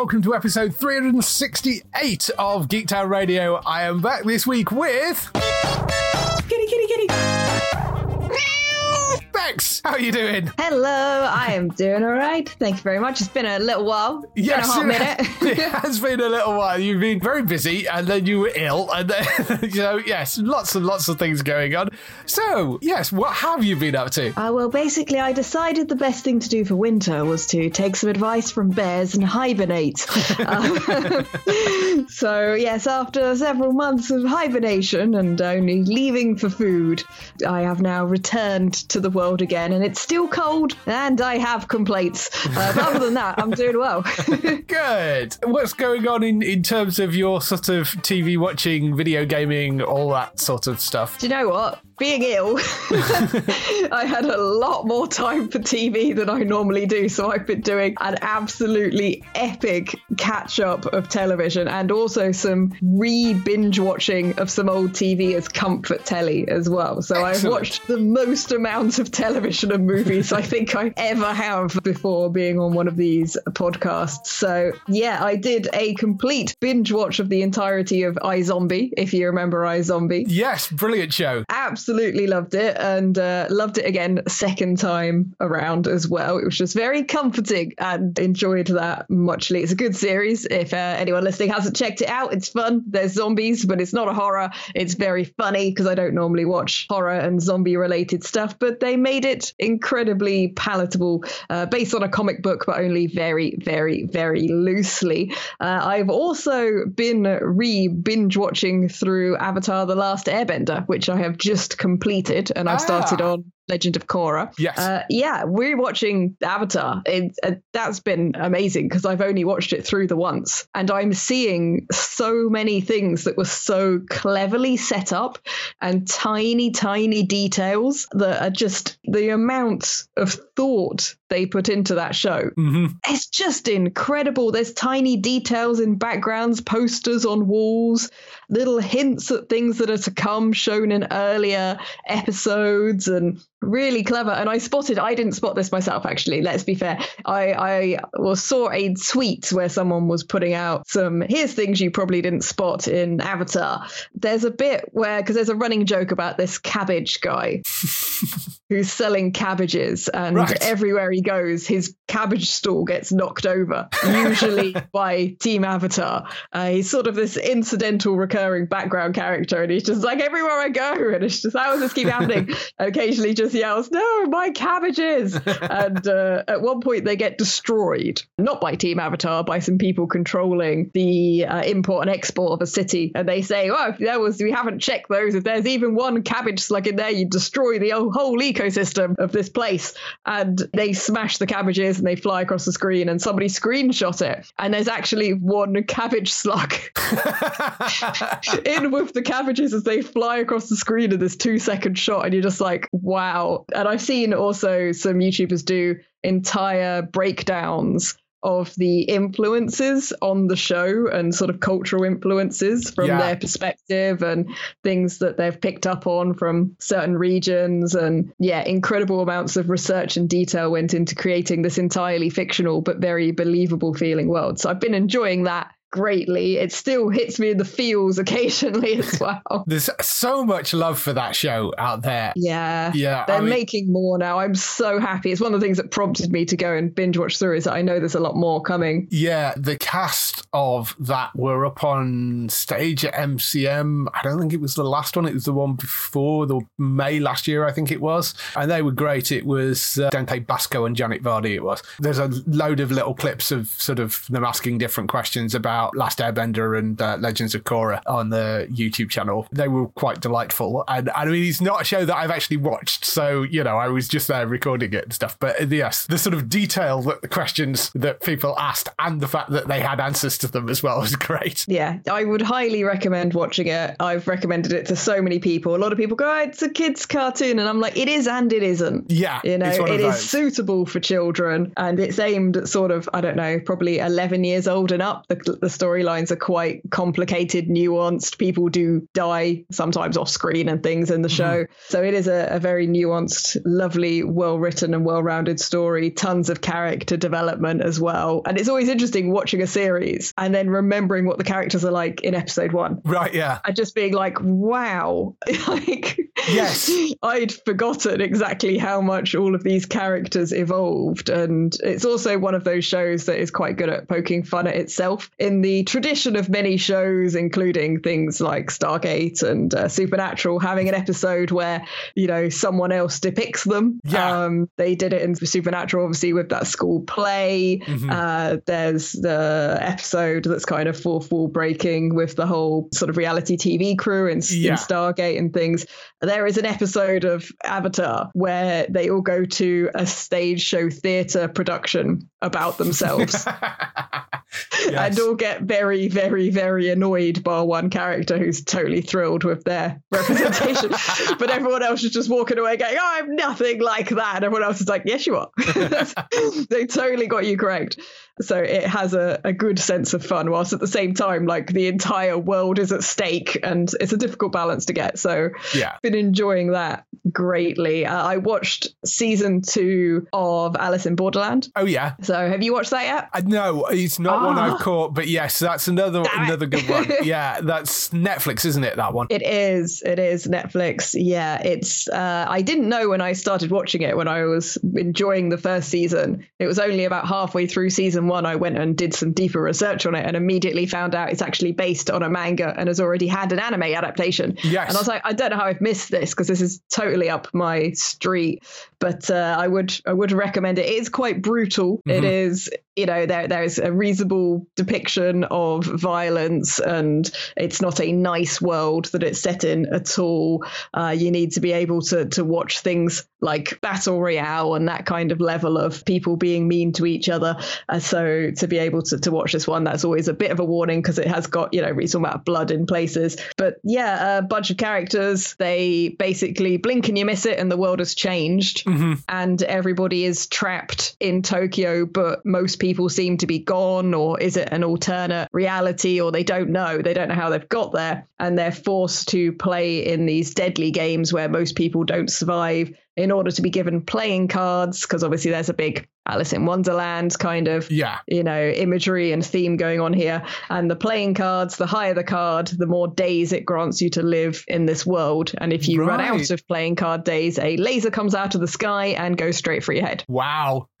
welcome to episode 368 of Geektown Radio. I am back this week with How are you doing? Hello, I am doing all right. Thank you very much. It's been a little while. It's been a hot it, minute. it has been a little while. You've been very busy, and then you were ill, and then you know, yes, lots and lots of things going on. So, yes, what have you been up to? Uh, well, basically, I decided the best thing to do for winter was to take some advice from bears and hibernate. Uh, so, yes, after several months of hibernation and only leaving for food, I have now returned to the world again, and it's still cold, and I have complaints. Uh, but other than that, I'm doing well. Good. What's going on in, in terms of your sort of TV watching, video gaming, all that sort of stuff? Do you know what? Being ill, I had a lot more time for TV than I normally do. So I've been doing an absolutely epic catch up of television and also some re binge watching of some old TV as comfort telly as well. So I've watched the most amount of television and movies I think I ever have before being on one of these podcasts. So yeah, I did a complete binge watch of the entirety of iZombie, if you remember iZombie. Yes, brilliant show. absolutely loved it and uh, loved it again second time around as well. It was just very comforting and enjoyed that muchly it's a good series. If uh, anyone listening hasn't checked it out it's fun. There's zombies but it's not a horror. It's very funny because i don't normally watch horror and zombie related stuff but they made it incredibly palatable uh, based on a comic book but only very very very loosely uh, i've also been re binge watching through avatar the last airbender which i have just completed and i've started Ah. on legend of korra. Yes. uh, yeah we're watching avatar it, uh, that's been amazing because i've only watched it through the once. And i'm seeing so many things that were so cleverly set up and tiny tiny details that are just the amount of thought they put into that show. Hmm it's just incredible. There's tiny details in backgrounds, posters on walls, little hints at things that are to come shown in earlier episodes, and really clever. And I spotted, I didn't spot this myself, actually, let's be fair. I, I was, saw a tweet where someone was putting out some, here's things you probably didn't spot in Avatar. There's a bit where, because there's a running joke about this cabbage guy who's selling cabbages and Right. everywhere he goes his cabbage stall gets knocked over usually by team avatar. Uh, he's sort of this incidental recurring background character and he's just like everywhere i go and it's just how does this keep happening? Occasionally just yells no my cabbages! And uh, at one point they get destroyed not by team avatar by some people controlling the uh, import and export of a city and they say oh if there was we haven't checked those. If there's even one cabbage slug in there you destroy the whole- whole ecosystem of this place. And they smash the cabbages and they fly across the screen and somebody screenshot it. And there's actually one cabbage slug in with the cabbages as they fly across the screen in this two second shot. And you're just like wow. And i've seen also some youtubers do entire breakdowns of the influences on the show and sort of cultural influences from Yeah. their perspective and things that they've picked up on from certain regions and yeah incredible amounts of research and detail went into creating this entirely fictional but very believable feeling world so i've been enjoying that greatly. It still hits me in the feels occasionally as well. There's so much love for that show out there. Yeah. Yeah. They're I mean- making more now. I'm so happy. It's one of the things that prompted me to go and binge watch through is that I know there's a lot more coming. Yeah, the cast of that were up on stage at MCM. I don't think it was the last one, it was the one before, the May last year, I think it was. And they were great. It was uh, Dante Basco and Janet Varney, it was. There's a load of little clips of sort of them asking different questions about Last Airbender and uh, Legends of Korra on the YouTube channel. They were quite delightful. And, I mean, it's not a show that I've actually watched. So, you know, I was just there recording it and stuff. But uh, yes, the sort of detail that the questions that people asked and the fact that they had answers to them as well was great. Yeah, I would highly recommend watching it. I've recommended it to so many people. A lot of people go, oh, it's a kid's cartoon. And I'm like, it is and it isn't. Yeah, You know, it's one of it is suitable for children and it's aimed at sort of, I don't know, probably 11 years old and up. The, the storylines are quite complicated, nuanced. People do die sometimes off screen and things in the mm-hmm. show. So it is a, a very nuanced, lovely, well written, and well rounded story. Tons of character development as well. And it's always interesting watching a series and then remembering what the characters are like in episode one Right, yeah. and just being like, wow, like, Yes. I'd forgotten exactly how much all of these characters evolved. And it's also one of those shows that is quite good at poking fun at itself in the tradition of many shows, including things like Stargate and uh, Supernatural, having an episode where, you know, someone else depicts them. Yeah. Um, they did it in Supernatural, obviously, with that school play. Mhm. Uh, there's the episode that's kind of fourth wall breaking with the whole sort of reality TV crew in, Yeah. in Stargate and things. There is an episode of Avatar where they all go to a stage show theatre production about themselves. Yes. And all get very, very, very annoyed by one character who's totally thrilled with their representation. but everyone else is just walking away going, oh, I'm nothing like that. And everyone else is like, yes, you are. they totally got you correct. So it has a, a good sense of fun, whilst at the same time, like the entire world is at stake and it's a difficult balance to get. So yeah. been enjoying that greatly. Uh, I watched season two of Alice in Borderland. Oh, yeah. So have you watched that yet? Uh, no, it's not one Ah. I've caught, but yes, that's another Damn it. another good one. Yeah, that's Netflix, isn't it? That one. It is. It is Netflix. Yeah, it's. Uh, I didn't know when I started watching it when I was enjoying the first season. It was only about halfway through season one I went and did some deeper research on it and immediately found out it's actually based on a manga and has already had an anime adaptation. Yes. And I was like, I don't know how I've missed this because this is totally up my street. But uh, I would I would recommend it. It is quite brutal. It Mhm. is you know there there's a reasonable depiction of violence and it's not a nice world that it's set in at all. Uh, you need to be able to to watch things like battle royale and that kind of level of people being mean to each other. Uh, so to be able to, to watch this one, that's always a bit of a warning because it has got you know reasonable amount of blood in places. But yeah, a bunch of characters. They basically blink and you miss it, and the world has changed hmm and everybody is trapped in Tokyo, but most people seem to be gone, or is it an alternate reality, or they don't know? They don't know how they've got there, and they're forced to play in these deadly games where most people don't survive in order to be given playing cards, because obviously there's a big Alice in Wonderland kind of Yeah. you know, imagery and theme going on here. And the playing cards, the higher the card, the more days it grants you to live in this world. And if you run out of playing card days, a laser comes out of the sky and goes straight for your head. Wow.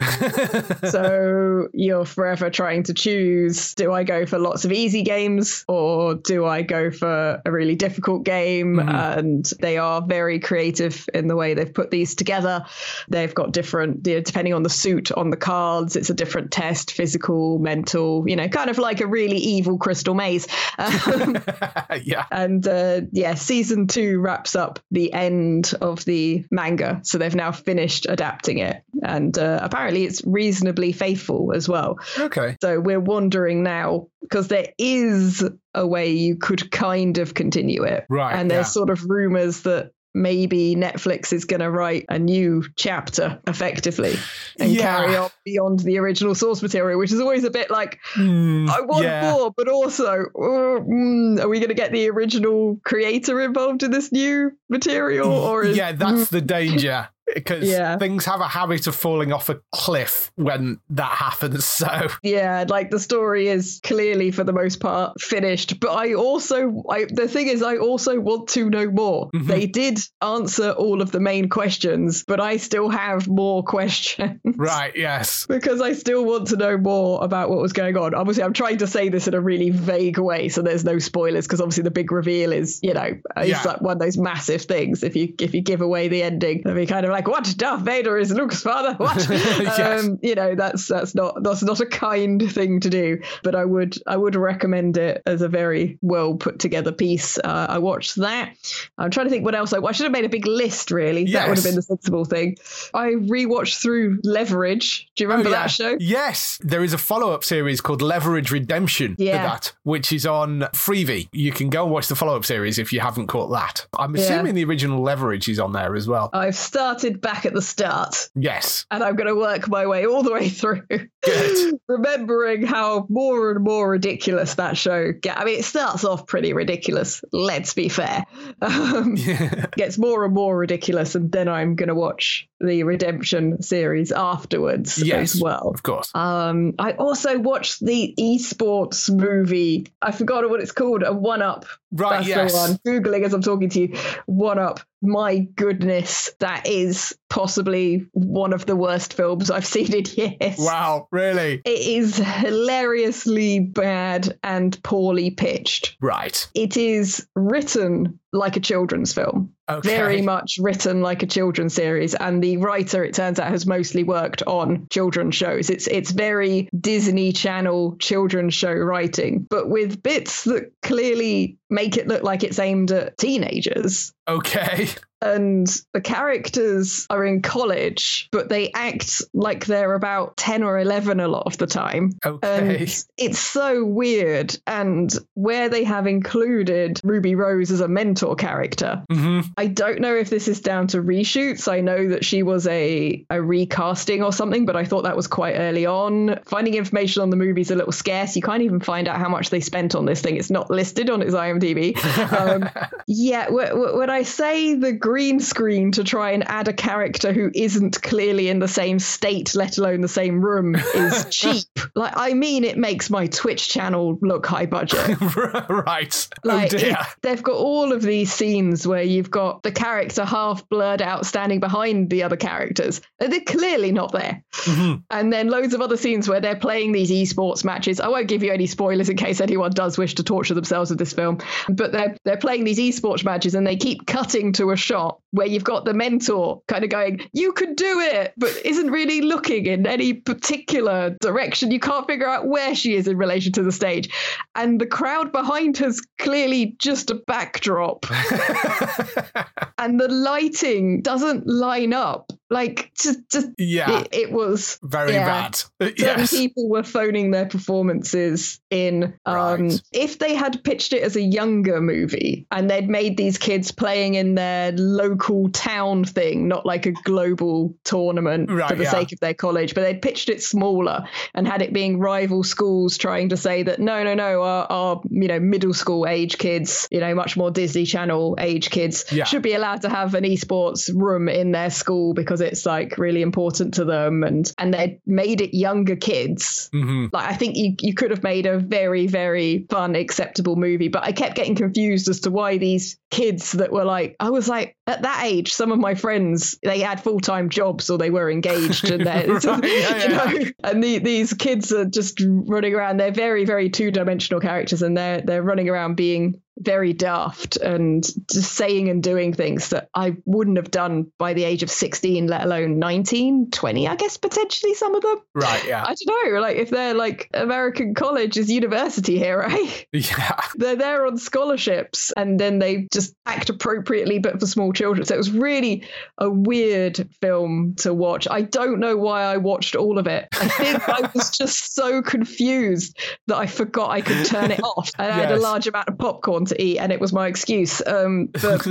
So you're forever trying to choose do I go for lots of easy games or do I go for a really difficult game? Mhm. And they are very creative in the way they've put these together. They've got different, you know, depending on the suit on the cards, it's a different test physical, mental, you know, kind of like a really evil crystal maze. Um, yeah. and uh, yeah, season two wraps up the end of the manga. So they've now finished adapting it. And uh, apparently it's reasonably faithful as well. Okay. So we're wondering now, because there is a way you could kind of continue it. Right, And there's yeah. sort of rumors that maybe Netflix is going to write a new chapter effectively and Yeah. carry on beyond the original source material, which is always a bit like, Hmm, I want yeah. more, but also, mm, are we going to get the original creator involved in this new material? Or is, yeah, that's the danger. Because Yeah. things have a habit of falling off a cliff when that happens. So Yeah, like the story is clearly for the most part finished, but I also I the thing is I also want to know more. Mhm. They did answer all of the main questions, but I still have more questions. right, yes, Because I still want to know more about what was going on. Obviously, I'm trying to say this in a really vague way, so there's no spoilers. Because obviously, the big reveal is, you know, it's Yeah. like one of those massive things. If you if you give away the ending, they'll be kind of like, "What? Darth Vader is Luke's father? What?" Yes. um, you know, that's that's not that's not a kind thing to do. But I would I would recommend it as a very well put together piece. Uh, I watched that. I'm trying to think what else I, I should have made a big list. Really, that would have been the sensible thing. I rewatched through Leverage. Do you remember Oh, yeah. that show? Yes, there is a follow up series called Leverage Redemption to Yeah. that, which is on Freevee. You can go and watch the follow up series if you haven't caught that. I'm Yeah. assuming the original Leverage is on there as well. I've started back at the start yes. and I'm going to work my way all the way through. Good. Remembering how more and more ridiculous that show get. I mean, it starts off pretty ridiculous, let's be fair. Um, gets more and more ridiculous, and then I'm going to watch the Redemption series afterwards Yes. as well. Of course. Um, I also watched the esports movie. I forgot what it's called. A One Up. Right, That's yes. the one. Googling as I'm talking to you. One Up. My goodness, that is possibly one of the worst films I've seen in years. Wow, really? It is hilariously bad and poorly pitched. Right. It is written like a children's film Okay. very much written like a children's series and the writer it turns out has mostly worked on children's shows it's it's very disney channel children's show writing but with bits that clearly make it look like it's aimed at teenagers Okay. and the characters are in college but they act like they're about 10 or 11 a lot of the time Okay. and it's so weird. And where they have included Ruby Rose as a mentor character, hmm I don't know if this is down to reshoots. I know that she was a, a recasting or something, but I thought that was quite early on. Finding information on the movie is a little scarce. You can't even find out how much they spent on this thing. It's not listed on its IMDb. Um, yeah, w- w- when I say the green screen to try and add a character who isn't clearly in the same state, let alone the same room, is cheap. Like, I mean, it makes my Twitch channel look high budget. right. Like oh dear. it- they've got all of these scenes where you've got the character half blurred out standing behind the other characters. They're clearly not there. Mhm. And then loads of other scenes where they're playing these esports matches. I won't give you any spoilers in case anyone does wish to torture themselves with this film. But they're they're playing these esports matches and they keep cutting to a shot where you've got the mentor kind of going, You could do it, but isn't really looking in any particular direction. You can't figure out where she is in relation to the stage. And the crowd behind her's clearly just a backdrop. and the lighting doesn't line up. Like just just yeah. it, it was Very yeah. bad. certain people were phoning their performances in. Um, Right. If they had pitched it as a younger movie and they'd made these kids playing in their local town thing, not like a global tournament Right, for the yeah. sake of their college, but they'd pitched it smaller and had it being rival schools trying to say that no, no, no, our, our you know middle school age kids, you know, much more Disney Channel age kids Yeah. should be allowed to have an esports room in their school because it's like really important to them and and they made it younger kids. Hmm like i think you, you could have made a very very fun acceptable movie but i kept getting confused as to why these kids that were like i was like at that age some of my friends they had full-time jobs or they were engaged and they're Right, yeah, you know? Yeah. and the, these kids are just running around. They're very very two-dimensional characters and they're they're running around being very daft and just saying and doing things that I wouldn't have done by the age of 16, let alone 19, 20, I guess, potentially some of them. Right. Yeah. I don't know. Like, if they're like American college is university here, right? yeah. they're there on scholarships and then they just act appropriately, but for small children. So it was really a weird film to watch. I don't know why I watched all of it. I think I was just so confused that I forgot I could turn it off. And I had a large amount of popcorn to eat, and it was my excuse. Um, but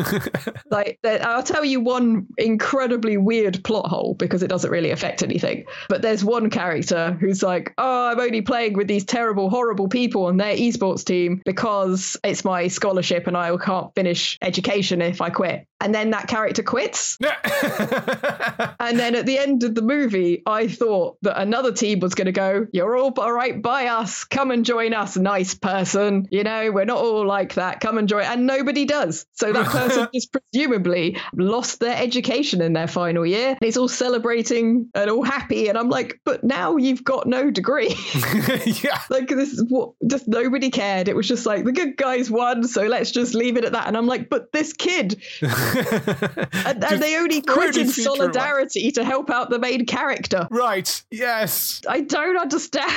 like, I'll tell you one incredibly weird plot hole because it doesn't really affect anything. But there's one character who's like, "Oh, I'm only playing with these terrible, horrible people on their esports team because it's my scholarship and I can't finish education if I quit." And then that character quits. and then at the end of the movie, I thought that another team was going to go, You're all all right by us. Come and join us, nice person. You know, we're not all like that. Come and join. And nobody does. So that person just presumably lost their education in their final year. And it's all celebrating and all happy. And I'm like, But now you've got no degree. yeah. like, this is what just nobody cared. It was just like the good guys won. So let's just leave it at that. And I'm like, But this kid. and, and they only quit in solidarity to help out the main character. Right. Yes. I don't understand.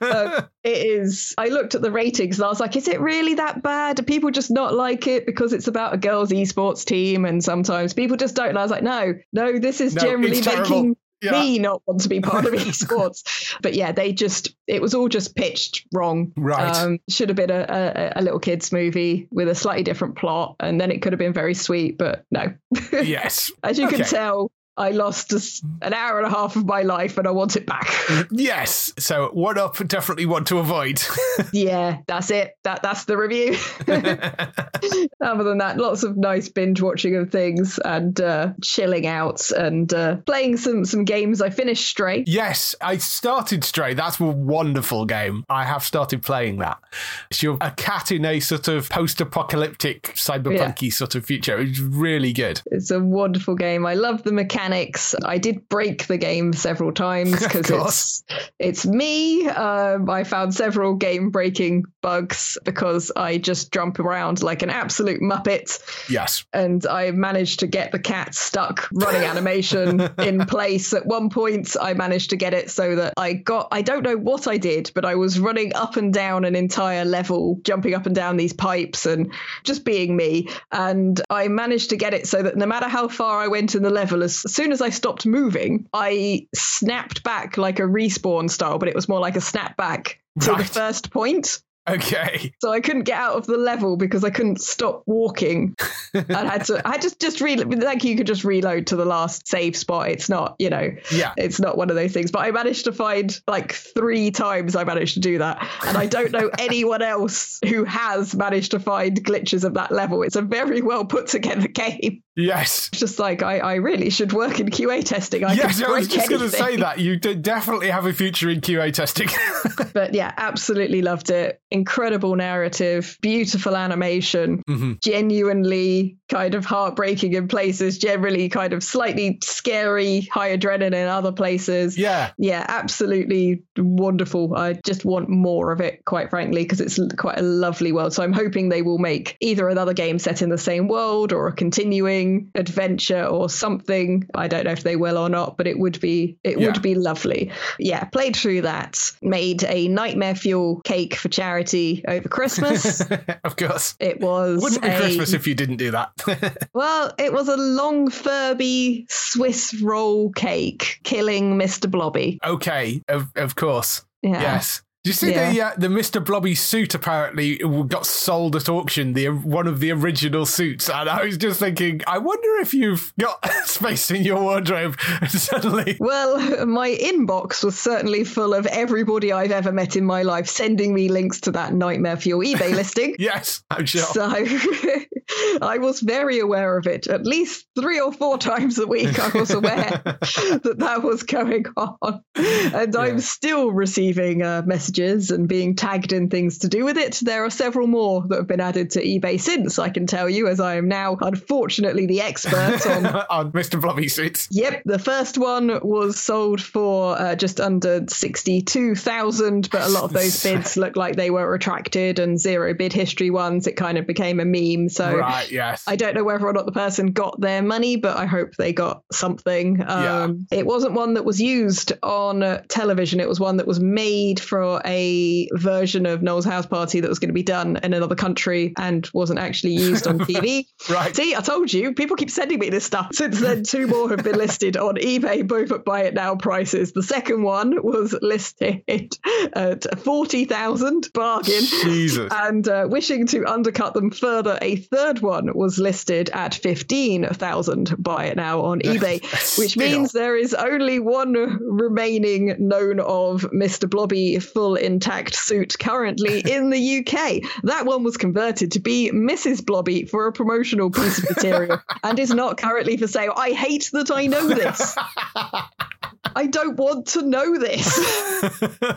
uh, it is. I looked at the ratings and I was like, is it really that bad? Do people just not like it because it's about a girls' esports team? And sometimes people just don't. And I was like, no, no, this is No, generally making Yeah. me not want to be part of esports. but yeah, they just, it was all just pitched wrong. Right. Um, should have been a, a, a little kids' movie with a slightly different plot. And then it could have been very sweet, but no. Yes. As you can tell, I lost an hour and a half of my life and I want it back. Yes. So one up definitely want to avoid. yeah, that's it. That that's the review. Other than that, lots of nice binge watching of things and uh, chilling out and uh, playing some some games. I finished Stray. yes, I started Stray. That's a wonderful game. I have started playing that. It's you're a cat in a sort of post-apocalyptic cyberpunky sort of future. It's really good. It's a wonderful game. I love the mechanics. I did break the game several times because it's it's me. Um, I found several game breaking bugs because I just jump around like an absolute muppet. Yes. and I managed to get the cat stuck running animation in place. At one point, I managed to get it so that I got, I don't know what I did, but I was running up and down an entire level, jumping up and down these pipes and just being me. And I managed to get it so that no matter how far I went in the level, as soon as I stopped moving, I snapped back like a respawn style, but it was more like a snap back to the first point. Okay. So I couldn't get out of the level because I couldn't stop walking. I had to. I just just reload. Like you could just reload to the last save spot. It's not, you know, Yeah. it's not one of those things. But I managed to find like three times. I managed to do that, and I don't know anyone else who has managed to find glitches of that level. It's a very well put together game. Yes. It's just like I, I really should work in QA testing. I yes, I was just going to say that. You d- definitely have a future in QA testing. But yeah, absolutely loved it. Incredible narrative, beautiful animation, Mhm. genuinely kind of heartbreaking in places, generally kind of slightly scary, high adrenaline in other places. yeah. Yeah, absolutely wonderful. I just want more of it, quite frankly, because it's quite a lovely world. So I'm hoping they will make either another game set in the same world or a continuing adventure or something. I don't know if they will or not, but it would be it Yeah. would be lovely. Yeah, played through that. Made a nightmare fuel cake for charity over Christmas. of course. it was Wouldn't be a- Christmas if you didn't do that. well, it was a long Furby Swiss roll cake killing Mr. Blobby. okay, of, of course. Yeah. Yes. Do you see the uh, the Mr. Blobby suit apparently got sold at auction, the one of the original suits, and I was just thinking, I wonder if you've got space in your wardrobe suddenly. Well, my inbox was certainly full of everybody I've ever met in my life sending me links to that Nightmare Fuel eBay listing. Yes, I'm sure. So I was very aware of it. At least three or four times a week, I was aware that that was going on. And I'm still receiving uh, messages and being tagged in things to do with it. There are several more that have been added to eBay since, I can tell you, as I am now, unfortunately, the expert on on Mr. Blobby suits. Yep, the first one was sold for uh, just under 62,000, but a lot of those bids look like they were retracted and zero bid history ones. It kind of became a meme. So Right, yes. I don't know whether or not the person got their money, but I hope they got something. Yeah. Um, It wasn't one that was used on television. It was one that was made for a version of Noel's House Party that was going to be done in another country and wasn't actually used on TV. Right. See, I told you, people keep sending me this stuff. Since then, two more have been listed on eBay, both at buy it now prices. The second one was listed at 40,000 bargain. Jesus. And uh, wishing to undercut them further, a third third one was listed at 15,000 buy it now on eBay, which means there is only one remaining known of Mr. Blobby full intact suit currently in the UK. That one was converted to be Mrs. Blobby for a promotional piece of material and is not currently for sale. I hate that I know this. I don't want to know this.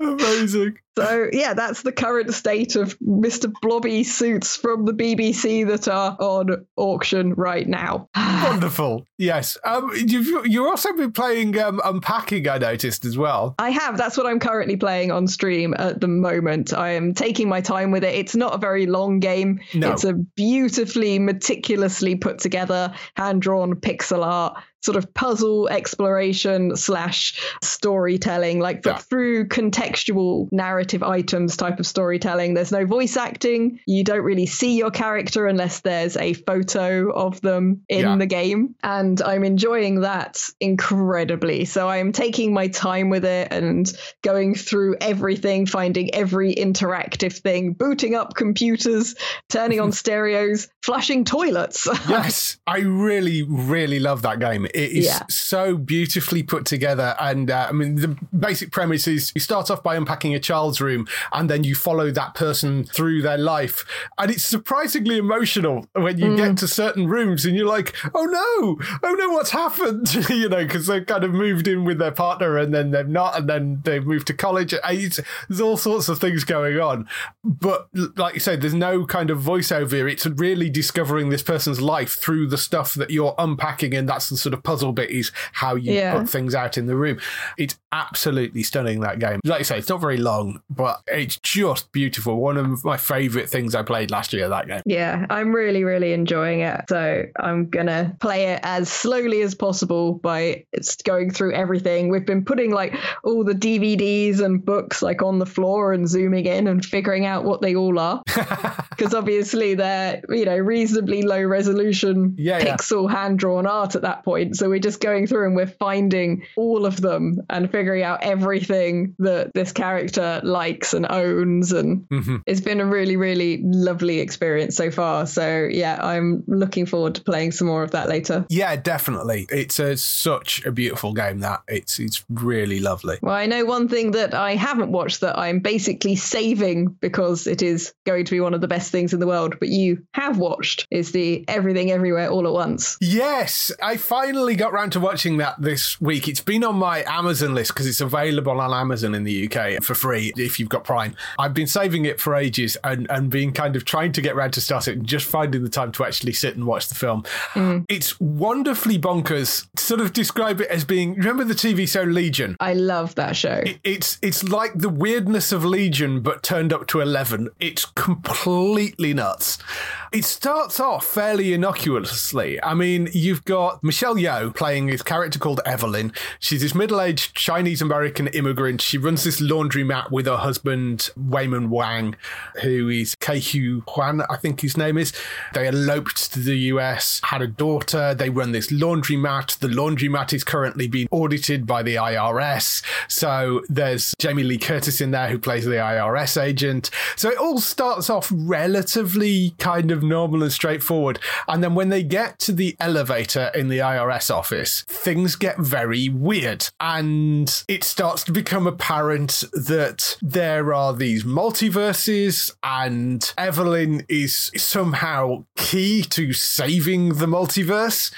Amazing. So yeah, that's the current state of Mr. Blobby suits from the BBC that are on auction right now. Wonderful. Yes. Um, you've you've also been playing um, Unpacking. I noticed as well. I have. That's what I'm currently playing on stream at the moment. I am taking my time with it. It's not a very long game. No. It's a beautifully, meticulously put together, hand drawn pixel art sort of puzzle exploration slash storytelling, like Yeah. through contextual narrative items type of storytelling. There's no voice acting. You don't really see your character unless there's a photo of them in Yeah. the game. And I'm enjoying that incredibly. So I'm taking my time with it and going through everything, finding every interactive thing, booting up computers, turning on stereos, flushing toilets. Yes, I really, really love that game. It is Yeah. so beautifully put together. And uh, I mean, the basic premise is you start off by unpacking a child's room and then you follow that person through their life. And it's surprisingly emotional when you get mm. to certain rooms and you're like, oh no, oh no, what's happened? you know, because they've kind of moved in with their partner and then they've not, and then they've moved to college. It's, there's all sorts of things going on. But like you said, there's no kind of voiceover. It's really discovering this person's life through the stuff that you're unpacking. And that's the sort of puzzle bit is how you Yeah. put things out in the room. It's absolutely stunning, that game. Like I say, it's not very long, but it's just beautiful. One of my favorite things I played last year, that game. Yeah, I'm really, really enjoying it. So I'm gonna play it as slowly as possible by going through everything. We've been putting like all the DVDs and books like on the floor and zooming in and figuring out what they all are. Because obviously they're, you know, reasonably low resolution Yeah, yeah. pixel hand drawn art at that point. So we're just going through and we're finding all of them and figuring out everything that this character likes and owns and Mhm. it's been a really, really lovely experience so far. So yeah, I'm looking forward to playing some more of that later. Yeah, definitely. It's a, such a beautiful game that it's it's really lovely. Well, I know one thing that I haven't watched that I'm basically saving because it is going to be one of the best things in the world, but you have watched is the Everything Everywhere All at Once. Yes, I finally got round to watching that this week. It's been on my Amazon list because it's available on Amazon in the UK for free if you've got Prime. I've been saving it for ages and, and being kind of trying to get round to start it and just finding the time to actually sit and watch the film. Mm. It's wonderfully bonkers. Sort of describe it as being remember the TV show Legion? I love that show. It's it's like the weirdness of Legion, but turned up to eleven. It's completely nuts. It starts off fairly innocuously. I mean, you've got Michelle Yeoh playing this character called Evelyn. She's this middle-aged Chinese American immigrant. She runs this laundromat with her husband Waymond Wang, who is Ke Huy Quan, I think his name is. They eloped to the US, had a daughter. They run this laundromat. The laundromat is currently being audited by the IRS. So there's Jamie Lee Curtis in there who plays the IRS agent. So it all starts off relatively kind of normal and straightforward. And then when they get to the elevator in the IRS office, things get very weird. And it starts to become apparent that there are these multiverses, and Evelyn is somehow key to saving the multiverse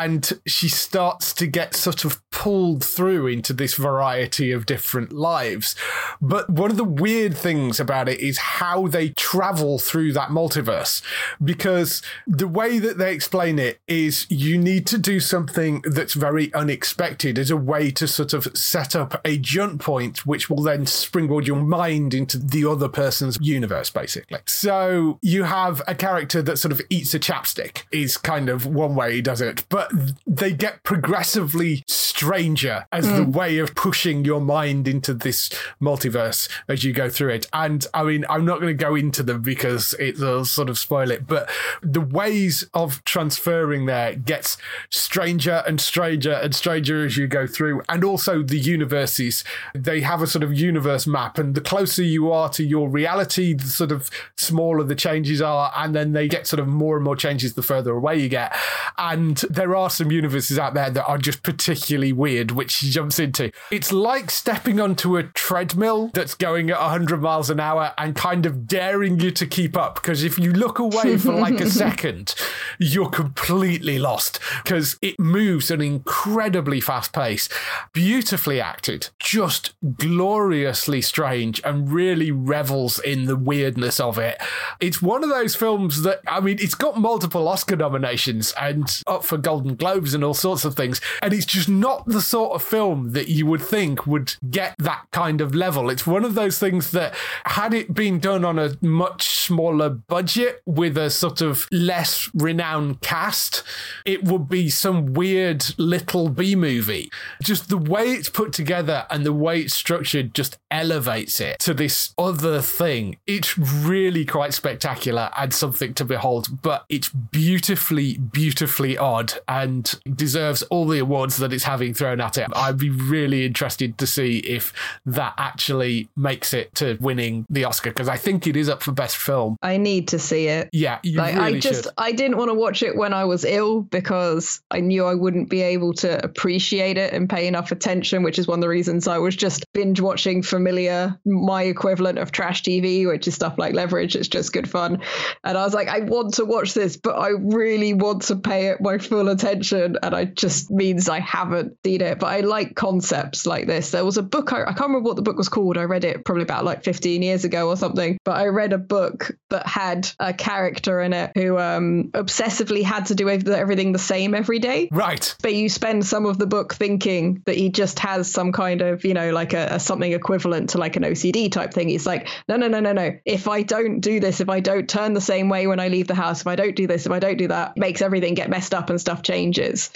and she starts to get sort of pulled through into this variety of different lives. But one of the weird things about it is how they travel through that multiverse. Because the way that they explain it is you need to do something that's very unexpected as a way to sort of set up a jump point, which will then springboard your mind into the other person's universe, basically. So you have a character that sort of eats a chapstick, is kind of one way he does it. But they get progressively Stranger as the hmm. way of pushing your mind into this multiverse as you go through it. And I mean, I'm not going to go into them because it'll sort of spoil it, but the ways of transferring there gets stranger and stranger and stranger as you go through. And also the universes, they have a sort of universe map. And the closer you are to your reality, the sort of smaller the changes are. And then they get sort of more and more changes the further away you get. And there are some universes out there that are just particularly weird, which she jumps into. It's like stepping onto a treadmill that's going at 100 miles an hour and kind of daring you to keep up. Because if you look away for like a second, you're completely lost because it moves at an incredibly fast pace, beautifully acted, just gloriously strange, and really revels in the weirdness of it. It's one of those films that, I mean, it's got multiple Oscar nominations and up for Golden And globes and all sorts of things. And it's just not the sort of film that you would think would get that kind of level. It's one of those things that, had it been done on a much smaller budget with a sort of less renowned cast, it would be some weird little B movie. Just the way it's put together and the way it's structured just elevates it to this other thing. It's really quite spectacular and something to behold, but it's beautifully, beautifully odd and deserves all the awards that it's having thrown at it. I'd be really interested to see if that actually makes it to winning the Oscar because I think it is up for best film. I need to see it. Yeah, you Like really I just should. I didn't want to watch it when I was ill because I knew I wouldn't be able to appreciate it and pay enough attention, which is one of the reasons I was just binge watching familiar, my equivalent of trash TV, which is stuff like Leverage. It's just good fun. And I was like, I want to watch this, but I really want to pay it my full attention. And I just means I haven't seen it. But I like concepts like this. There was a book, I, I can't remember what the book was called. I read it probably about like 15 years ago or something. But I read a book that had a character in it who um, obsessively had to do everything the same every day. Right. But you spend some of the book thinking that he just has some kind of, you know, like a, a something equivalent to like an OCD type thing. He's like, no, no, no, no, no. If I don't do this, if I don't turn the same way when I leave the house, if I don't do this, if I don't do that, makes everything get messed up and stuff changes.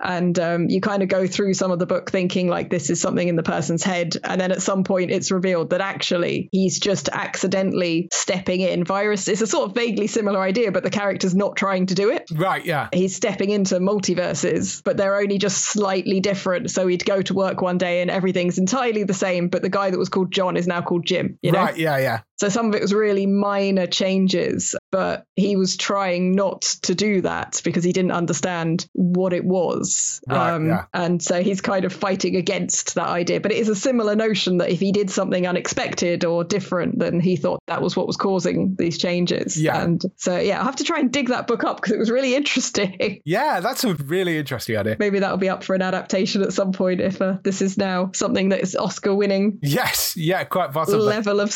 And um, you kind of go through some of the book thinking like this is something in the person's head. And then at some point it's revealed that actually he's just accidentally stepping in. Virus is a sort of vaguely similar idea, but the character's not trying to do it Right, yeah. he's stepping into multiverses, but they're only just slightly different. So he'd go to work one day and everything's entirely the same, but the guy that was called John is now called Jim. You know? Right, yeah, yeah. So some of it was really minor changes, but he was trying not to do that because he didn't understand what it was. Um, yeah. And so he's kind of fighting against that idea. But it is a similar notion that if he did something unexpected or different, then he thought that was what was causing these changes. Yeah. And so, yeah, I'll have to try and dig that book up because it was really interesting. Yeah, that's a really interesting idea. Maybe that'll be up for an adaptation at some point if uh, this is now something that is Oscar winning Yes, yeah, quite possibly. level of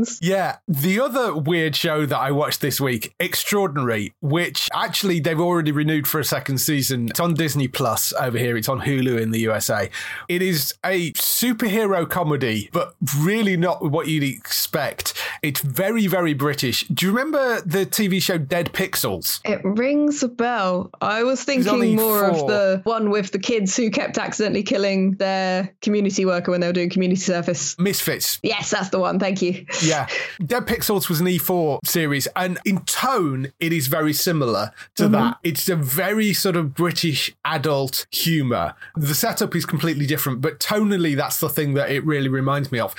storylines. Yeah, the other weird show that I watched this week, Extraordinary, which actually they've already renewed for a second season. It's on Disney Plus over here. It's on Hulu in the USA. It is a superhero comedy, but really not what you'd expect. It's very, very British. Do you remember the TV show Dead Pixels? It rings a bell. I was thinking more four. of the one with the kids who kept accidentally killing their community worker when they were doing community service. Misfits. Yes, that's the one. Thank you. Yeah. Dead Pixels was an E4 series, and in tone, it is very similar to mm-hmm. that. It's a very sort of British adult humor. The setup is completely different, but tonally, that's the thing that it really reminds me of.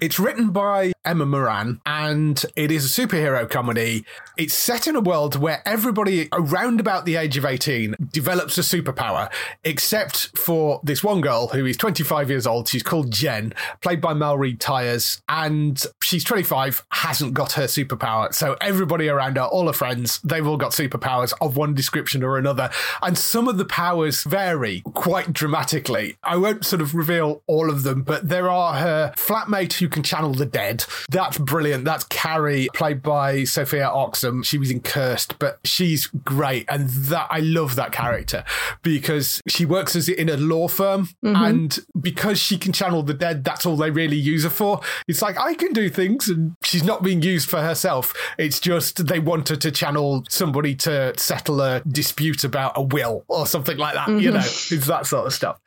It's written by Emma Moran, and it is a superhero comedy. It's set in a world where everybody around about the age of 18 develops a superpower, except for this one girl who is 25 years old. She's called Jen, played by Máiréad Tyers, and she's 25, hasn't got her superpower. So everybody around her, all her friends, they've all got superpowers of one description or another. And some of the powers vary quite dramatically. I won't sort of reveal all of them, but there are her flatmate who can channel the dead. That's brilliant. That's Carrie, played by Sofia Oxenham. She was in Cursed, but she's great. And that I love that character because she works as in a law firm. Mm-hmm. And because she can channel the dead, that's all they really use her for. It's like, I can do things. And she's not being used for herself. It's just they want her to channel somebody to settle a dispute about a will or something like that. Mm-hmm. You know, it's that sort of stuff.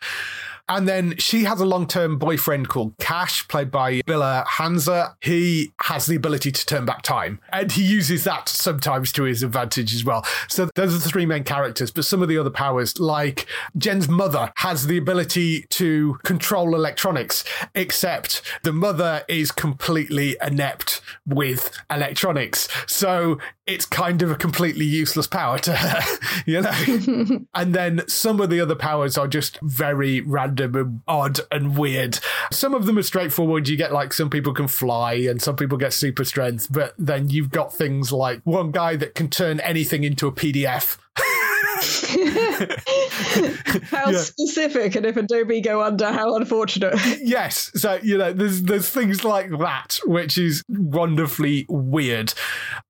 And then she has a long term boyfriend called Cash, played by Bilal Hasna. He has the ability to turn back time, and he uses that sometimes to his advantage as well. So those are the three main characters, but some of the other powers, like Jen's mother, has the ability to control electronics, except the mother is completely inept with electronics. So it's kind of a completely useless power to her, you know? and then some of the other powers are just very random and odd and weird. Some of them are straightforward. You get like some people can fly and some people get super strength, but then you've got things like one guy that can turn anything into a PDF. how yeah. specific, and if Adobe go under, how unfortunate. yes, so you know, there's there's things like that, which is wonderfully weird.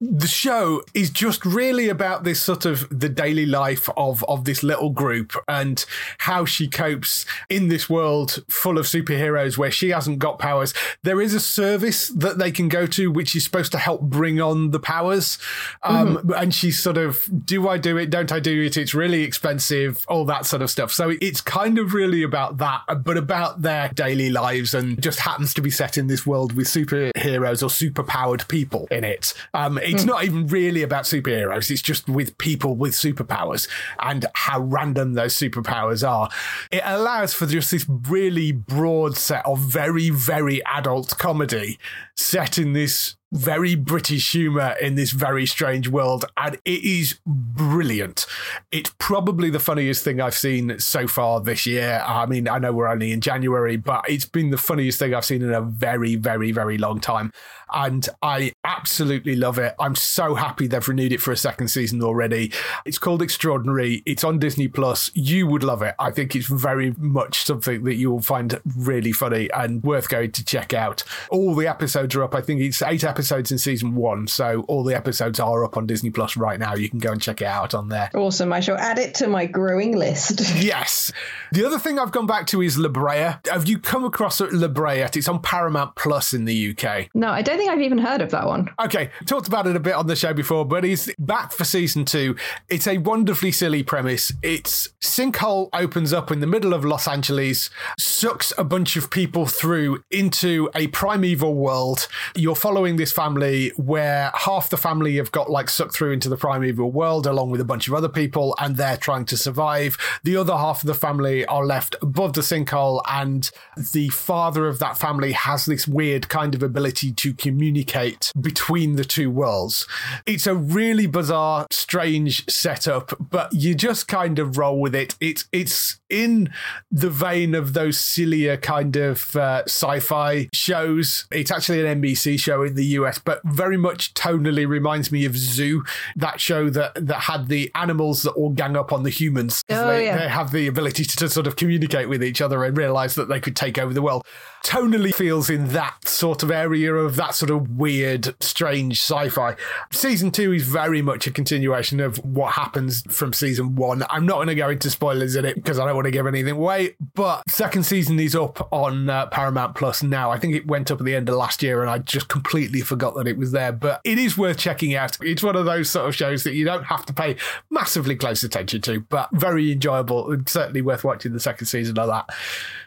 The show is just really about this sort of the daily life of of this little group and how she copes in this world full of superheroes where she hasn't got powers. There is a service that they can go to which is supposed to help bring on the powers, um, mm-hmm. and she's sort of, do I do it? Don't I do it? It's really expensive, all that sort of stuff. So it's kind of really about that, but about their daily lives and just happens to be set in this world with superheroes or superpowered people in it. Um, it's mm. not even really about superheroes. It's just with people with superpowers and how random those superpowers are. It allows for just this really broad set of very, very adult comedy set in this very British humour in this very strange world, and it is brilliant. It's probably the funniest thing I've seen so far this year. I mean, I know we're only in January, but it's been the funniest thing I've seen in a very, very, very long time and I absolutely love it. I'm so happy they've renewed it for a second season already. It's called Extraordinary. It's on Disney Plus. You would love it. I think it's very much something that you will find really funny and worth going to check out. All the episodes are up. I think it's eight episodes in season one, so all the episodes are up on Disney Plus right now. You can go and check it out on there. Awesome. I shall add it to my growing list. yes. The other thing I've gone back to is La Brea. Have you come across La Brea? It's on Paramount Plus in the UK. No, I don't think I've even heard of that one. Okay, talked about it a bit on the show before, but he's back for season two. It's a wonderfully silly premise. It's sinkhole opens up in the middle of Los Angeles, sucks a bunch of people through into a primeval world. You're following this family where half the family have got like sucked through into the primeval world along with a bunch of other people, and they're trying to survive. The other half of the family are left above the sinkhole, and the father of that family has this weird kind of ability to communicate between the two worlds. It's a really bizarre, strange setup, but you just kind of roll with it. It's it's in the vein of those sillier kind of uh, sci-fi shows. It's actually an NBC show in the US, but very much tonally reminds me of Zoo, that show that that had the animals that all gang up on the humans. Oh, they, yeah. they have the ability to, to sort of communicate with each other and realize that they could take over the world. Tonally feels in that sort of area of that sort of weird, strange sci fi. Season two is very much a continuation of what happens from season one. I'm not going to go into spoilers in it because I don't want to give anything away, but second season is up on uh, Paramount Plus now. I think it went up at the end of last year and I just completely forgot that it was there, but it is worth checking out. It's one of those sort of shows that you don't have to pay massively close attention to, but very enjoyable and certainly worth watching the second season of that.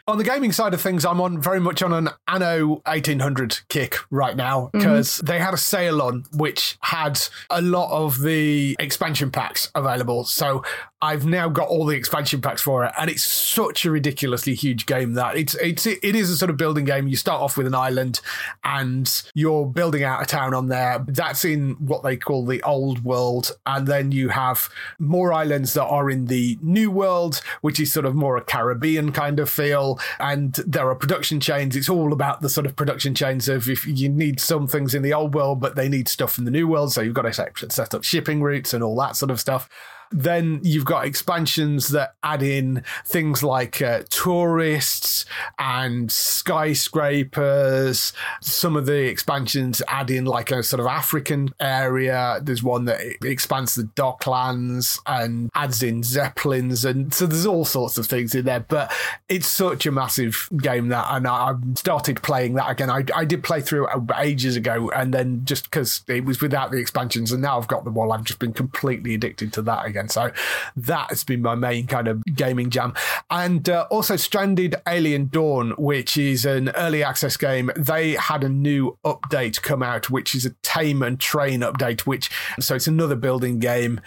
On the gaming side of things, I'm on very much on an Anno 1800 kick right now because mm-hmm. they had a sale on which had a lot of the expansion packs available. So I've now got all the expansion packs for it, and it's such a ridiculously huge game that it's it's it is a sort of building game. You start off with an island, and you're building out a town on there. That's in what they call the old world, and then you have more islands that are in the new world, which is sort of more a Caribbean kind of feel. And there are production chains. It's all about the sort of production chains of if you need some things in the old world, but they need stuff in the new world, so you've got to set up shipping routes and all that sort of stuff. Then you've got expansions that add in things like uh, tourists, and skyscrapers. Some of the expansions add in like a sort of African area. There's one that expands the docklands and adds in zeppelins, and so there's all sorts of things in there. But it's such a massive game that, and I started playing that again. I, I did play through ages ago, and then just because it was without the expansions, and now I've got them all, I've just been completely addicted to that again. So that has been my main kind of gaming jam, and uh, also Stranded Alien Dawn, which is an early access game. They had a new update come out, which is a tame and train update, which so it's another building game.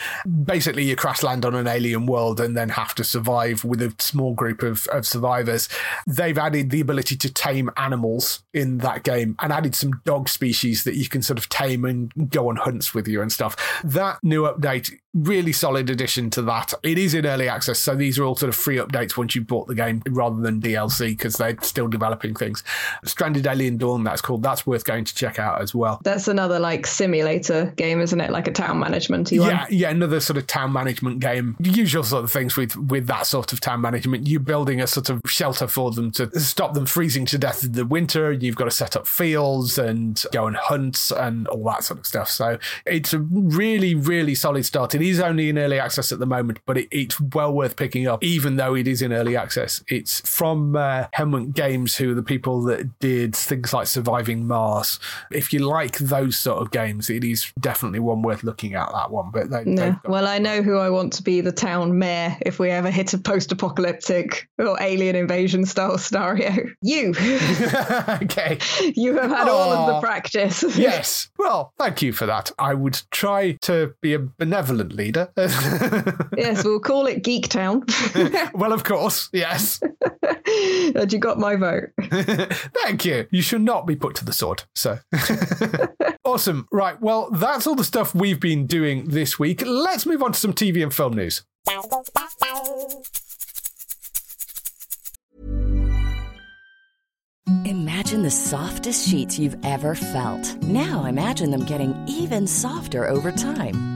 Basically, you crash land on an alien world and then have to survive with a small group of, of survivors. They've added the ability to tame animals in that game and added some dog species that you can sort of tame and go on hunts with you and stuff. That new update really solid addition to that. It is in early access, so these are all sort of free updates once you've bought the game rather than DLC because they're still developing things. Stranded Alien Dawn, that's called. That's worth going to check out as well. That's another like simulator game, isn't it? Like a town management Yeah, one. yeah, another sort of town management game. Usual sort of things with with that sort of town management. You're building a sort of shelter for them to stop them freezing to death in the winter. You've got to set up fields and go and hunt and all that sort of stuff. So it's a really, really solid start. It is only in early access at the moment, but it, it's well worth picking up, even though it is in early access. It's from uh, Haemimont Games, who are the people that did things like Surviving Mars. If you like those sort of games, it is definitely one worth looking at. That one, but they, no. well, I know who I want to be the town mayor if we ever hit a post-apocalyptic or alien invasion style scenario. You, okay, you have had Aww. all of the practice. yes, well, thank you for that. I would try to be a benevolent leader. Yes, we'll call it Geek Town. well, of course, yes. and you got my vote. Thank you. You should not be put to the sword. So awesome. Right. Well, that's all the stuff we've been doing this week. Let's move on to some TV and film news. Imagine the softest sheets you've ever felt. Now imagine them getting even softer over time.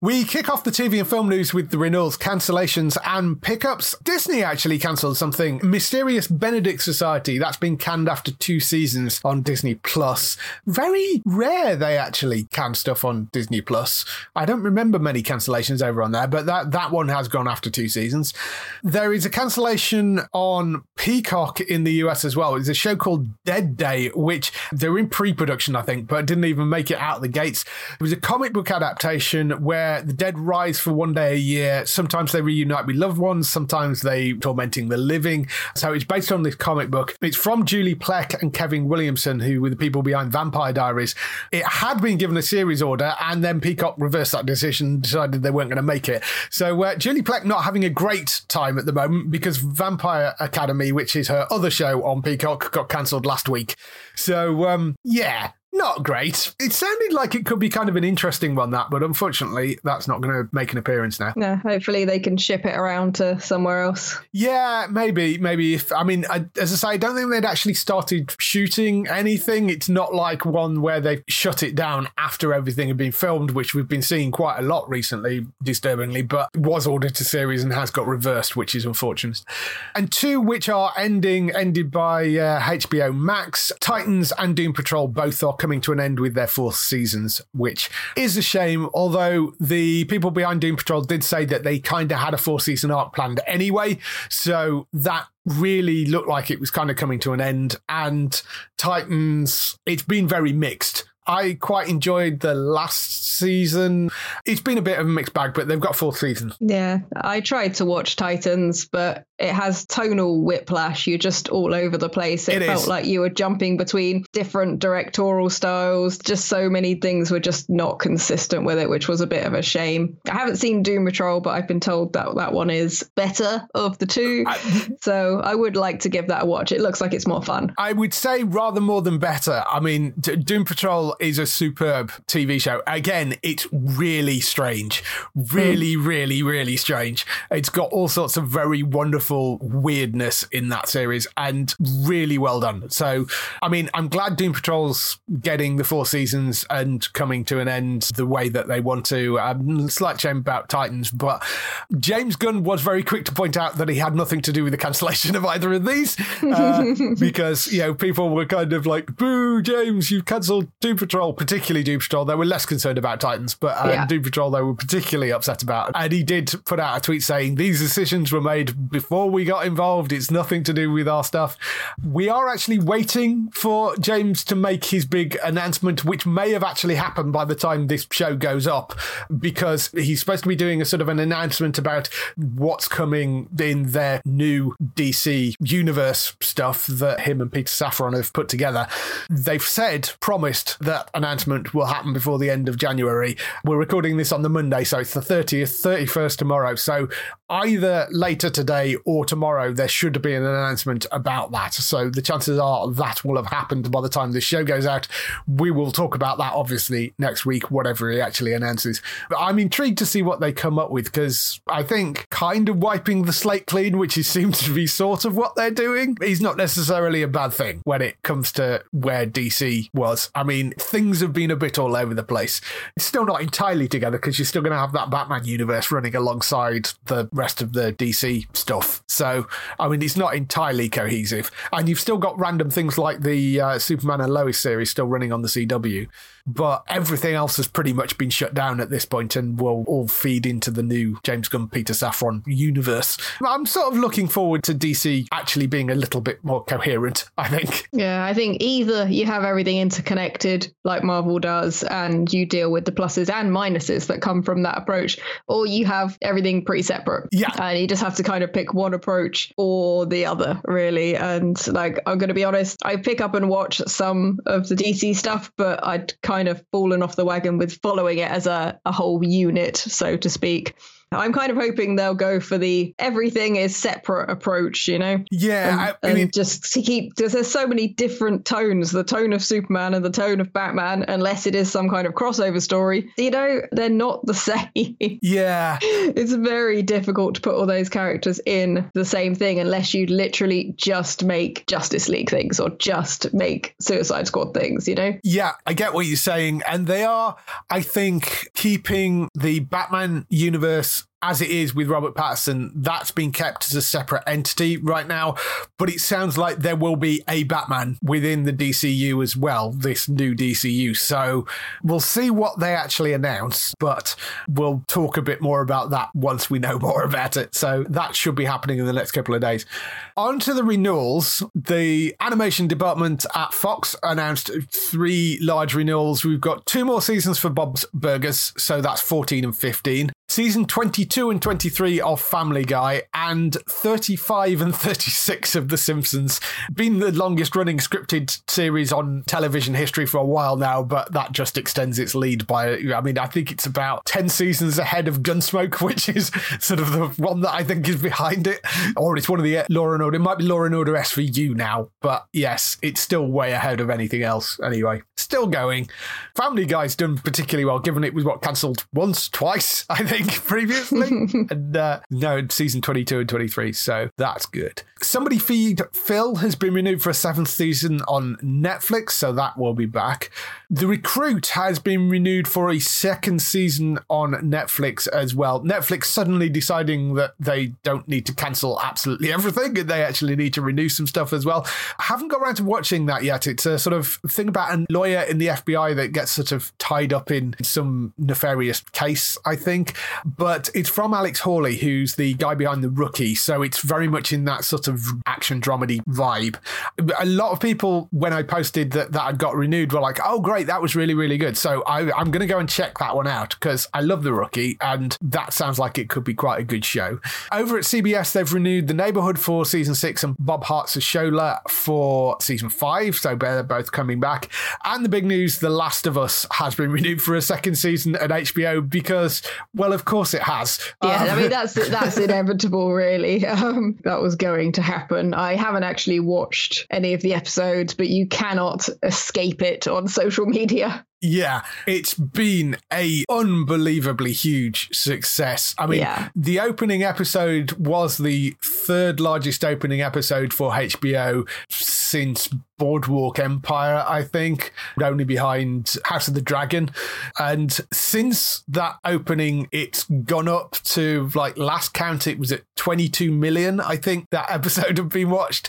We kick off the TV and film news with the renewals, cancellations, and pickups. Disney actually cancelled something. Mysterious Benedict Society. That's been canned after two seasons on Disney Plus. Very rare they actually can stuff on Disney Plus. I don't remember many cancellations over on there, but that, that one has gone after two seasons. There is a cancellation on Peacock in the US as well. It's a show called Dead Day, which they're in pre production, I think, but didn't even make it out the gates. It was a comic book adaptation where the dead rise for one day a year. Sometimes they reunite with loved ones, sometimes they tormenting the living. So it's based on this comic book. It's from Julie Plec and Kevin Williamson, who were the people behind Vampire Diaries. It had been given a series order, and then Peacock reversed that decision, decided they weren't going to make it. So uh, Julie Plec not having a great time at the moment because Vampire Academy, which is her other show on Peacock, got cancelled last week. So um, yeah, not great. It sounded like it could be kind of an interesting one, that, but unfortunately, that's not going to make an appearance now. No, hopefully they can ship it around to somewhere else. Yeah, maybe, maybe. If I mean, I, as I say, I don't think they'd actually started shooting anything. It's not like one where they shut it down after everything had been filmed, which we've been seeing quite a lot recently, disturbingly. But was ordered to series and has got reversed, which is unfortunate. And two, which are ending, ended by uh, HBO Max, Titans and Doom Patrol, both are coming to an end with their fourth seasons, which is a shame. Although the people behind Doom Patrol did say that they kind of had a four season arc planned anyway. So that really looked like it was kind of coming to an end. And Titans, it's been very mixed. I quite enjoyed the last season. It's been a bit of a mixed bag, but they've got four seasons. Yeah, I tried to watch Titans, but it has tonal whiplash. You're just all over the place. It, It felt is. like you were jumping between different directorial styles. Just so many things were just not consistent with it, which was a bit of a shame. I haven't seen Doom Patrol, but I've been told that that one is better of the two. so I would like to give that a watch. It looks like it's more fun. I would say rather more than better. I mean, Doom Patrol is a superb TV show. Again, it's really strange. Really, really, really strange. It's got all sorts of very wonderful weirdness in that series and really well done. So, I mean, I'm glad Doom Patrol's getting the four seasons and coming to an end the way that they want to. Um, slight shame about Titans, but James Gunn was very quick to point out that he had nothing to do with the cancellation of either of these uh, because, you know, people were kind of like, boo, James, you've cancelled Doom Patrol, particularly Doom Patrol. They were less concerned about Titans, but uh, Yeah. Doom Patrol they were particularly upset about. And he did put out a tweet saying, these decisions were made before we got involved. It's nothing to do with our stuff. We are actually waiting for James to make his big announcement, which may have actually happened by the time this show goes up, because he's supposed to be doing a sort of an announcement about what's coming in their new DC universe stuff that him and Peter Safran have put together. They've said, promised that announcement will happen before the end of January. We're recording this on the Monday, so it's the 30th, 31st tomorrow. So either later today or tomorrow, there should be an announcement about that. So the chances are that will have happened by the time this show goes out. We will talk about that obviously next week, whatever he actually announces. But I'm intrigued to see what they come up with because I think kind of wiping the slate clean, which seems to be sort of what they're doing, is not necessarily a bad thing when it comes to where DC was. I mean, things have been a bit all over the place. It's still not entirely together because you're still going to have that Batman universe running alongside the rest of the DC stuff. So, I mean, it's not entirely cohesive. And you've still got random things like the uh, Superman and Lois series still running on the CW. But everything else has pretty much been shut down at this point and will all feed into the new James Gunn, Peter Safran universe. I'm sort of looking forward to DC actually being a little bit more coherent, I think. Yeah, I think either you have everything interconnected like Marvel does and you deal with the pluses and minuses that come from that approach, or you have everything pretty separate. Yeah. And you just have to kind of pick one approach or the other, really. And like, I'm going to be honest, I pick up and watch some of the DC stuff, but I'd kind of fallen off the wagon with following it as a, a whole unit, so to speak. I'm kind of hoping they'll go for the everything is separate approach, you know? Yeah, I, I and mean, just to keep because there's so many different tones the tone of superman and the tone of batman unless it is some kind of crossover story you know they're not the same yeah. it's very difficult to put all those characters in the same thing unless you literally just make justice league things or just make suicide squad things you know Yeah, I get what you're saying. And they are, I think, keeping the Batman universe as it is with Robert Pattinson. That's been kept as a separate entity right now. But it sounds like there will be a Batman within the DCU as well, this new DCU. So we'll see what they actually announce, but we'll talk a bit more about that once we know more about it. So that should be happening in the next couple of days. On to the renewals. The animation department at Fox announced three large renewals. We've got two more seasons for Bob's Burgers, so that's 14 and 15. Season 22 and 23 of Family Guy, and 35 and 36 of The Simpsons. Been the longest running scripted series on television history for a while now, but that just extends its lead by, I mean, I think it's about 10 seasons ahead of Gunsmoke, which is sort of the one that I think is behind it. Or it's one of the uh, Law and Order. It might be Law and Order SVU now, but yes, it's still way ahead of anything else anyway. Still going. Family Guy's done particularly well, given it was what cancelled once, twice, I think, previously. and uh, no, season 22 and 23, so that's good. Somebody Feed Phil has been renewed for a seventh season on Netflix, so that will be back. The Recruit has been renewed for a second season on Netflix as well. Netflix suddenly deciding that they don't need to cancel absolutely everything and they actually need to renew some stuff as well. I haven't got around to watching that yet. It's a sort of thing about a lawyer in the FBI that gets sort of tied up in some nefarious case, I think. But it's from Alex Hawley, who's the guy behind the Rookie. So it's very much in that sort of action dramedy vibe. A lot of people, when I posted that that had got renewed, were like, "Oh, great, that was really really good." So I, I'm going to go and check that one out because I love the Rookie, and that sounds like it could be quite a good show. Over at CBS, they've renewed The Neighborhood for season six and Bob Hearts Abishola for season five. So they're both coming back. And the big news The Last of Us has been renewed for a second season at HBO because, well, of course it has. Yeah, Um, I mean that's that's inevitable, really. Um, that was going to happen. I haven't actually watched any of the episodes, but you cannot escape it on social media. Yeah, it's been a unbelievably huge success. I mean, Yeah. the opening episode was the third largest opening episode for HBO since Boardwalk Empire, I think, only behind House of the Dragon. And since that opening, it's gone up to like last count, it was at 22 million, I think that episode had been watched.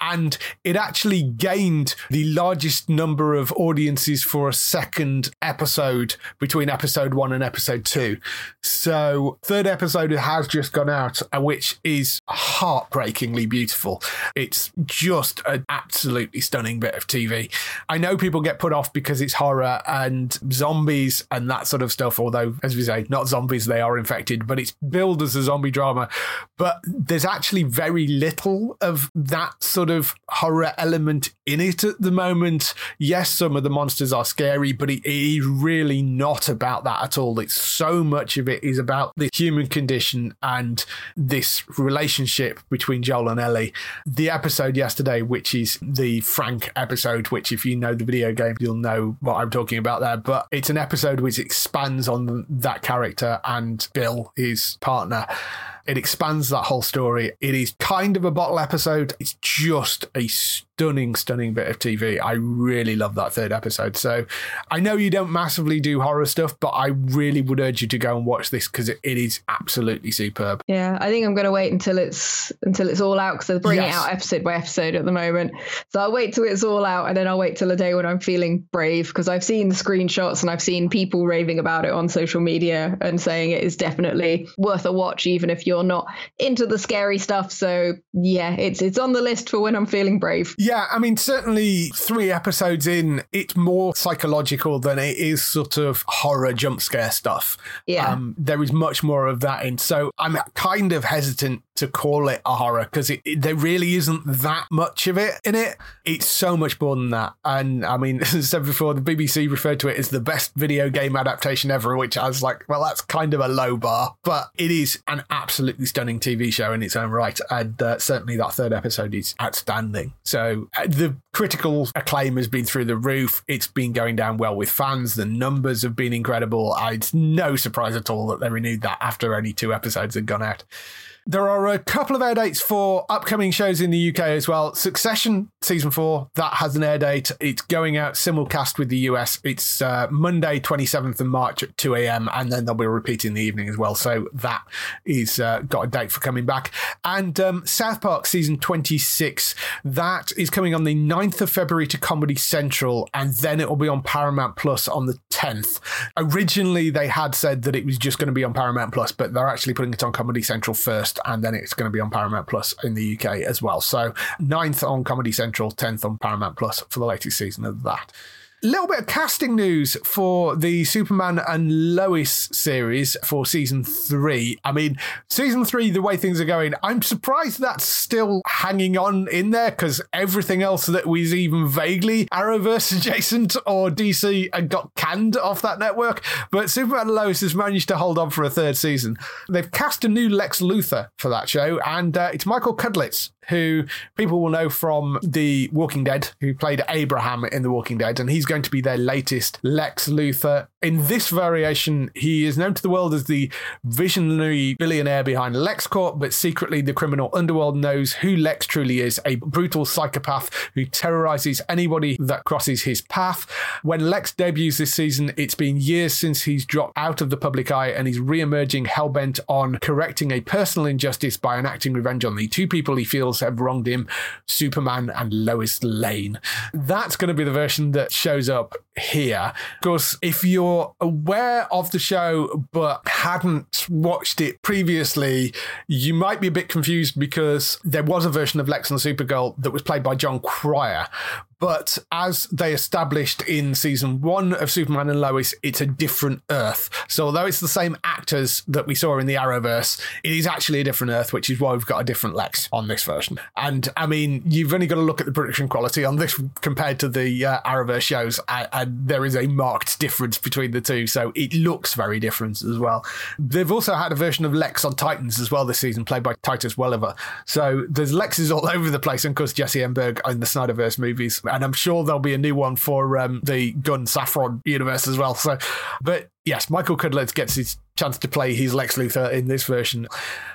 And it actually gained the largest number of audiences for a second episode between episode one and episode two. So, third episode has just gone out, uh, which is heartbreakingly beautiful. It's just an absolutely stunning bit of TV. I know people get put off because it's horror and zombies and that sort of stuff, although, as we say, not zombies, they are infected, but it's billed as a zombie drama. But there's actually very little of that sort of horror element in it at the moment. Yes, some of the monsters are scary, but it is really not about that at all. It's so much of it is about the human condition and this relationship between Joel and Ellie. The episode yesterday, which is the Frank episode, which if you know the video game, you'll know what I'm talking about there. But it's an episode which expands on that character and Bill, his partner. It expands that whole story. It is kind of a bottle episode. It's just a stunning, stunning bit of TV. I really love that third episode. So I know you don't massively do horror stuff, but I really would urge you to go and watch this because it, is absolutely superb. Yeah, I think I'm going to wait until it's until it's all out because they're bringing Yes. it out episode by episode at the moment. So I'll wait till it's all out, and then I'll wait till a day when I'm feeling brave because I've seen the screenshots and I've seen people raving about it on social media and saying it is definitely worth a watch, even if you're not into the scary stuff. So yeah, it's it's on the list for when I'm feeling brave. Yeah, I mean, certainly three episodes in, it's more psychological than it is sort of horror jump scare stuff. Yeah. Um, there is much more of that in. So I'm kind of hesitant to call it a horror because it, it- there really isn't that much of it in it. It's so much more than that. And I mean, as I said before, the BBC referred to it as the best video game adaptation ever, which I was like, well, that's kind of a low bar, but it is an absolutely stunning TV show in its own right. And uh, certainly that third episode is outstanding. So uh, the critical acclaim has been through the roof. It's been going down well with fans. The numbers have been incredible. Uh, It's no surprise at all that they renewed that after only two episodes had gone out. There are a couple of air dates for upcoming shows in the UK as well. Succession season four that has an air date. It's going out simulcast with the US. It's uh, Monday, twenty seventh of March at two a.m. and then they'll be repeating in the evening as well. So that is uh, got a date for coming back. And um, South Park season twenty six that is coming on the 9th of February to Comedy Central, and then it will be on Paramount Plus on the tenth. Originally, they had said that it was just going to be on Paramount Plus, but they're actually putting it on Comedy Central first, and then it's going to be on Paramount Plus in the UK as well. So 9th on Comedy Central, 10th on Paramount Plus for the latest season of that. Little bit of casting news for the Superman and Lois series for season three. I mean, season three, the way things are going, I'm surprised that's still hanging on in there because everything else that was even vaguely Arrowverse adjacent or DC and got canned off that network. But Superman and Lois has managed to hold on for a third season. They've cast a new Lex Luthor for that show, and uh, it's Michael Cudlitz, who people will know from The Walking Dead, who played Abraham in The Walking Dead, and he's going to be their latest Lex Luthor. In this variation, he is known to the world as the visionary billionaire behind LexCorp, but secretly the criminal underworld knows who Lex truly is a brutal psychopath who terrorizes anybody that crosses his path. When Lex debuts this season, it's been years since he's dropped out of the public eye and he's re emerging hellbent on correcting a personal injustice by enacting revenge on the two people he feels have wronged him Superman and Lois Lane. That's going to be the version that shows up here. Because if you're aware of the show but hadn't watched it previously, you might be a bit confused because there was a version of Lex and Supergirl that was played by Jon Cryer. But as they established in season one of Superman and Lois, it's a different Earth. So although it's the same actors that we saw in the Arrowverse, it is actually a different Earth, which is why we've got a different Lex on this version. And I mean, you've only got to look at the production quality on this compared to the uh, Arrowverse shows, and, and there is a marked difference between the two. So it looks very different as well. They've also had a version of Lex on Titans as well this season, played by Titus Welliver. So there's Lexes all over the place, and of course Jesse Eisenberg in the Snyderverse movies and I'm sure there'll be a new one for um, the Gunn Safran universe as well. So, but yes, Michael Cudlitz gets his chance to play his Lex Luthor in this version.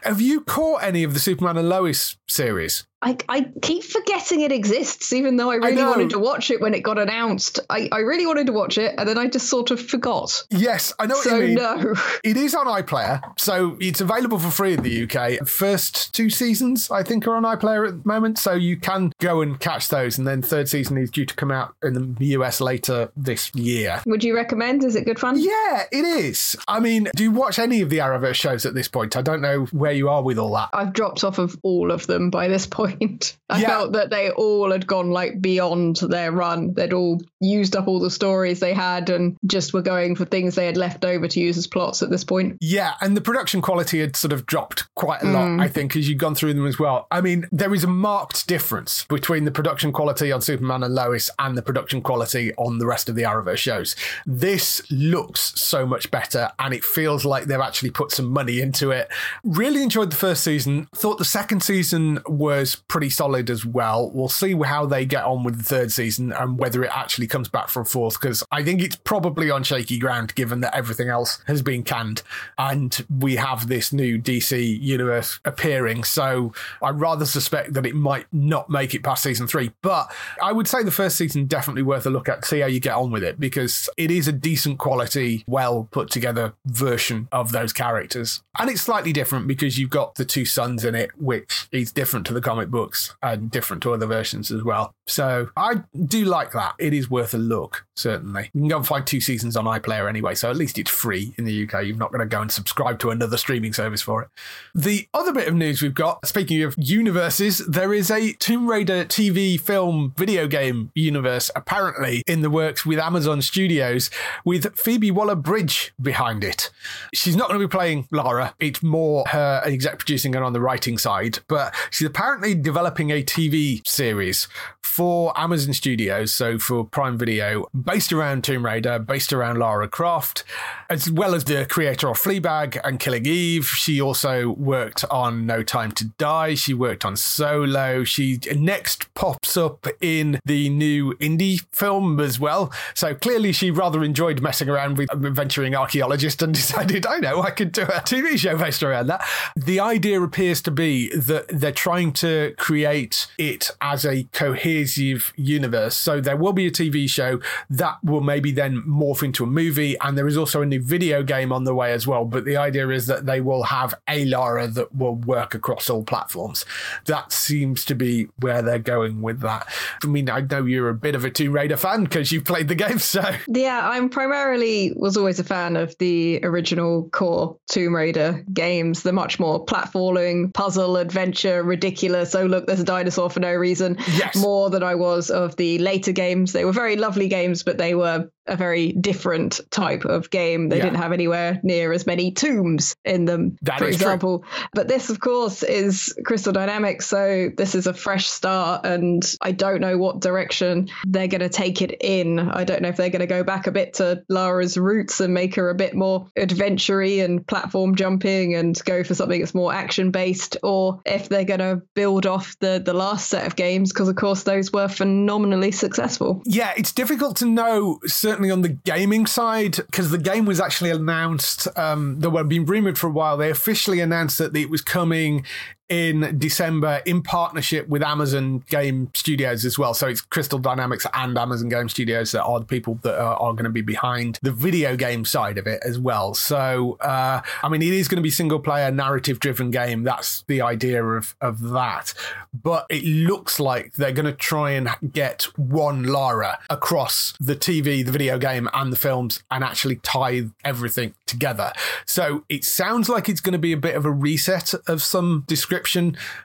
Have you caught any of the Superman and Lois series? I, I keep forgetting it exists, even though I really know. wanted to watch it when it got announced. I, I really wanted to watch it, and then I just sort of forgot. Yes, I know So no. It is on iPlayer, so it's available for free in the UK. First two seasons, I think, are on iPlayer at the moment, so you can go and catch those. And then third season is due to come out in the US later this year. Would you recommend? Is it good fun? Yeah, it is. I mean, do you watch any of the Arrowverse shows at this point? I don't know where you are with all that. I've dropped off of all of them by this point. I Yeah. felt that they all had gone like beyond their run. They'd all used up all the stories they had and just were going for things they had left over to use as plots at this point. Yeah, and the production quality had sort of dropped quite a lot, mm. I think, as you've gone through them as well. I mean, there is a marked difference between the production quality on Superman and Lois and the production quality on the rest of the Arrowverse shows. This looks so much better, and it feels like they've actually put some money into it. Really enjoyed the first season. Thought the second season was pretty solid as well. We'll see how they get on with the third season and whether it actually comes back for a fourth, because I think it's probably on shaky ground given that everything else has been canned and we have this new DC universe appearing. So I rather suspect that it might not make it past season three. But I would say the first season definitely worth a look at, see how you get on with it, because it is a decent quality, well put together version of those characters. And it's slightly different because you've got the two sons in it, which is different to the comic books and different to other versions as well. So I do like that. It is worth a look, certainly. You can go and find two seasons on iPlayer anyway, so at least it's free in the UK. You're not going to go and subscribe to another streaming service for it. The other bit of news we've got, speaking of universes, there is a Tomb Raider TV film video game universe apparently in the works with Amazon Studios with Phoebe Waller Bridge behind it. She's not going to be playing Lara, it's more her exec producing and on the writing side, but she's apparently developing a TV series for Amazon Studios, so for Prime Video, based around Tomb Raider, based around Lara Croft, as well as the creator of Fleabag and Killing Eve. She also worked on No Time to Die. She worked on Solo. She next pops up in the new indie film as well. So clearly, she rather enjoyed messing around with adventuring archaeologist and decided, I know, I could do a TV show based around that. The idea appears to be that they're trying to create it as a cohesive universe. So there will be a TV show that will maybe then morph into a movie, and there is also a new video game on the way as well. But the idea is that they will have a Lara that will work across all platforms. That seems to be where they're going with that. I mean, I know you're a bit of a Tomb Raider fan because you've played the game, so Yeah, I'm primarily was always a fan of the original core Tomb Raider games, the much more platforming, puzzle, adventure, ridiculous. Oh, look, there's a dinosaur for no reason. Yes. More than I was of the later games. They were very lovely games, but they were a very different type of game. They Yeah. didn't have anywhere near as many tombs in them, That for is true. example. But this, of course, is Crystal Dynamics, so this is a fresh start, and I don't know what direction they're going to take it in. I don't know if they're going to go back a bit to Lara's roots and make her a bit more adventure-y and platform jumping and go for something that's more action-based, or if they're going to build off the the last set of games, because of course those were phenomenally successful. Yeah, it's difficult to know, certainly on the gaming side, because the game was actually announced. Um, there were been rumored for a while. They officially announced that it was coming in December in partnership with Amazon Game Studios as well. So it's Crystal Dynamics and Amazon Game Studios that are the people that are, are going to be behind the video game side of it as well. So, uh, I mean, it is going to be single player, narrative driven game. That's the idea of, of that. But it looks like they're going to try and get one Lara across the TV, the video game, and the films and actually tie everything together. So it sounds like it's going to be a bit of a reset of some description.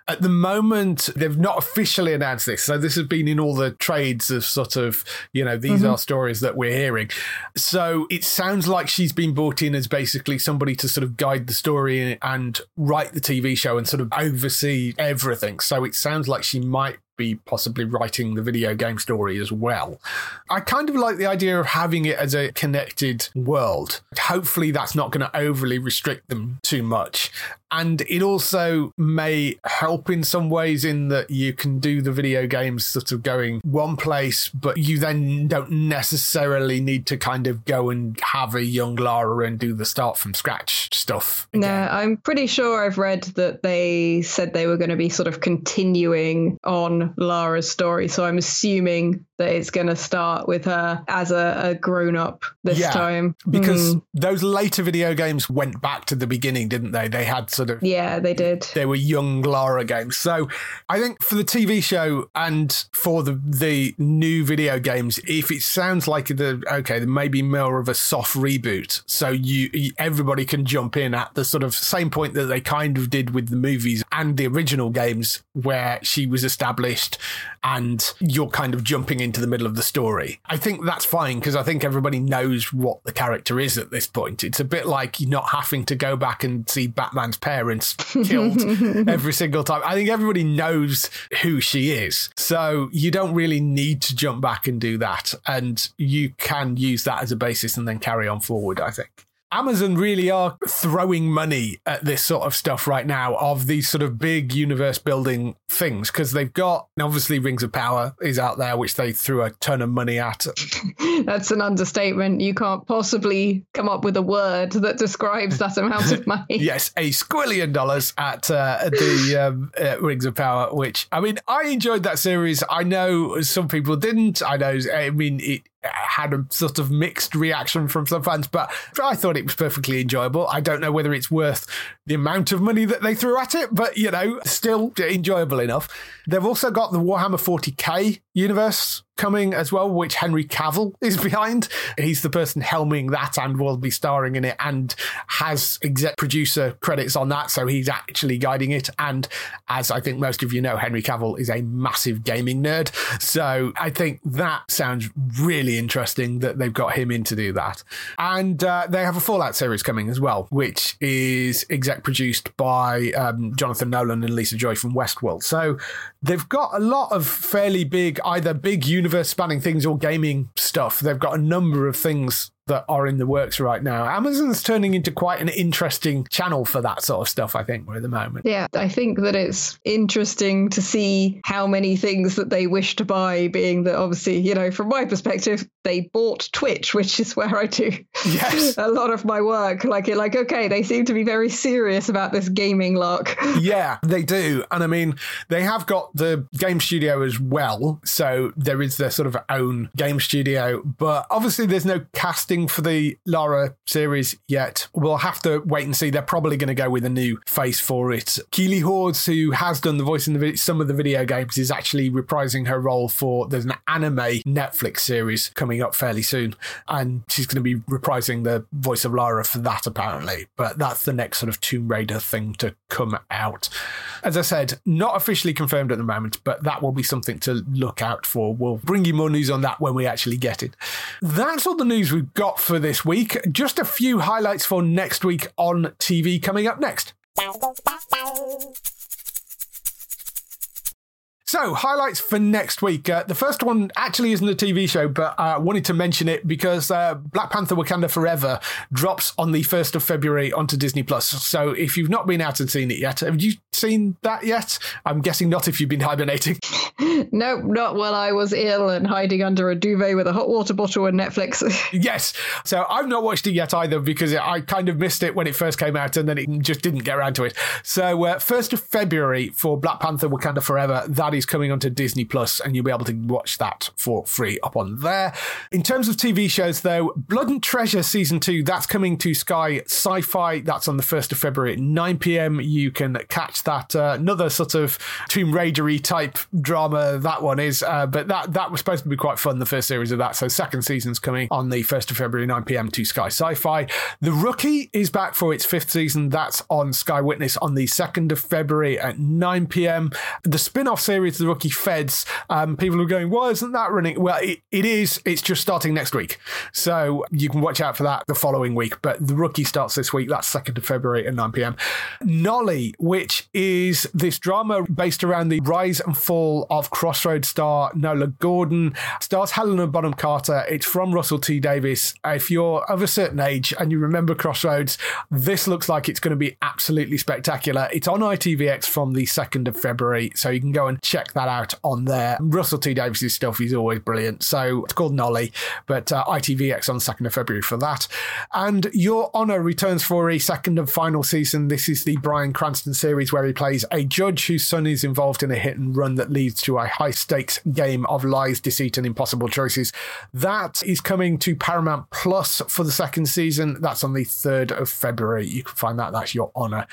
At the moment, they've not officially announced this. So this has been in all the trades of sort of, you know, these mm-hmm. are stories that we're hearing. So it sounds like she's been brought in as basically somebody to sort of guide the story and write the TV show and sort of oversee everything. So it sounds like she might be possibly writing the video game story as well. I kind of like the idea of having it as a connected world. Hopefully, that's not going to overly restrict them too much. And it also may help in some ways in that you can do the video games sort of going one place, but you then don't necessarily need to kind of go and have a young Lara and do the start from scratch stuff. Again. No, I'm pretty sure I've read that they said they were going to be sort of continuing on Lara's story. So I'm assuming that it's going to start with her as a, a grown up this yeah, time. Because mm. those later video games went back to the beginning, didn't they? They had sort of. Yeah, they did. They were young Lara games. So I think for the TV show and for the, the new video games, if it sounds like the, okay, maybe more of a soft reboot. So you, everybody can jump in at the sort of same point that they kind of did with the movies and the original games where she was established and you're kind of jumping into the middle of the story. I think that's fine because I think everybody knows what the character is at this point. It's a bit like you're not having to go back and see Batman's parents killed every single time. I think everybody knows who she is. So you don't really need to jump back and do that. And you can use that as a basis and then carry on forward, I think. Amazon really are throwing money at this sort of stuff right now of these sort of big universe building things because they've got obviously Rings of Power is out there, which they threw a ton of money at. That's an understatement. You can't possibly come up with a word that describes that amount of money. yes, a squillion dollars at uh, the um, uh, Rings of Power, which I mean, I enjoyed that series. I know some people didn't. I know, I mean, it, had a sort of mixed reaction from some fans, but I thought it was perfectly enjoyable. I don't know whether it's worth the amount of money that they threw at it, but you know, still enjoyable enough. They've also got the Warhammer 40k universe coming as well, which Henry Cavill is behind. He's the person helming that and will be starring in it and has exec producer credits on that. So he's actually guiding it. And as I think most of you know, Henry Cavill is a massive gaming nerd. So I think that sounds really interesting that they've got him in to do that. And uh, they have a Fallout series coming as well, which is exec produced by um, Jonathan Nolan and Lisa Joy from Westworld. So they've got a lot of fairly big, either big universe spanning things or gaming stuff. They've got a number of things that are in the works right now. Amazon's turning into quite an interesting channel for that sort of stuff, I think, at the moment. Yeah, I think that it's interesting to see how many things that they wish to buy, being that obviously, you know, from my perspective, they bought Twitch, which is where I do yes. a lot of my work. Like, like, okay, they seem to be very serious about this gaming lark. yeah, they do. And I mean, they have got the game studio as well. So there is their sort of own game studio, but obviously there's no casting for the Lara series yet. We'll have to wait and see. They're probably going to go with a new face for it. Keeley Hawes, who has done the voice in the, some of the video games, is actually reprising her role for there's an anime Netflix series coming up fairly soon, and she's going to be reprising the voice of Lara for that apparently. But that's the next sort of Tomb Raider thing to come out. As I said, not officially confirmed at the moment, but that will be something to look out for. We'll bring you more news on that when we actually get it. That's all the news we've got for this week. Just a few highlights for next week on TV coming up next. So, highlights for next week. Uh, the first one actually isn't a TV show, but I uh, wanted to mention it because uh, Black Panther Wakanda Forever drops on the 1st of February onto Disney Plus. So, if you've not been out and seen it yet, have you seen that yet? I'm guessing not if you've been hibernating. nope, not while I was ill and hiding under a duvet with a hot water bottle and Netflix. yes. So, I've not watched it yet either because I kind of missed it when it first came out and then it just didn't get around to it. So, uh, 1st of February for Black Panther Wakanda Forever, that is coming onto Disney Plus, and you'll be able to watch that for free up on there. In terms of TV shows, though, Blood and Treasure season two that's coming to Sky Sci-Fi. That's on the first of February at nine pm. You can catch that. Uh, another sort of Tomb Raidery type drama. That one is, uh, but that that was supposed to be quite fun. The first series of that. So second season's coming on the first of February nine pm to Sky Sci-Fi. The Rookie is back for its fifth season. That's on Sky Witness on the second of February at nine pm. The spin-off series, The Rookie Feds. Um, people are going, why isn't that running? Well, it, it is. It's just starting next week. So you can watch out for that the following week. But The Rookie starts this week. That's 2nd of February at 9 p.m. Nolly, which is this drama based around the rise and fall of Crossroads star Noele Gordon, stars Helena Bonham Carter. It's from Russell T Davies. If you're of a certain age and you remember Crossroads, this looks like it's going to be absolutely spectacular. It's on ITVX from the 2nd of February. So you can go and check that out on there. Russell T Davies' stuff is always brilliant. So it's called Nolly, but uh, ITVX on 2nd of February for that. And Your Honor returns for a second and final season. This is the Bryan Cranston series where he plays a judge whose son is involved in a hit and run that leads to a high stakes game of lies, deceit, and impossible choices. That is coming to Paramount Plus for the second season. That's on the 3rd of February. You can find that. That's Your Honor.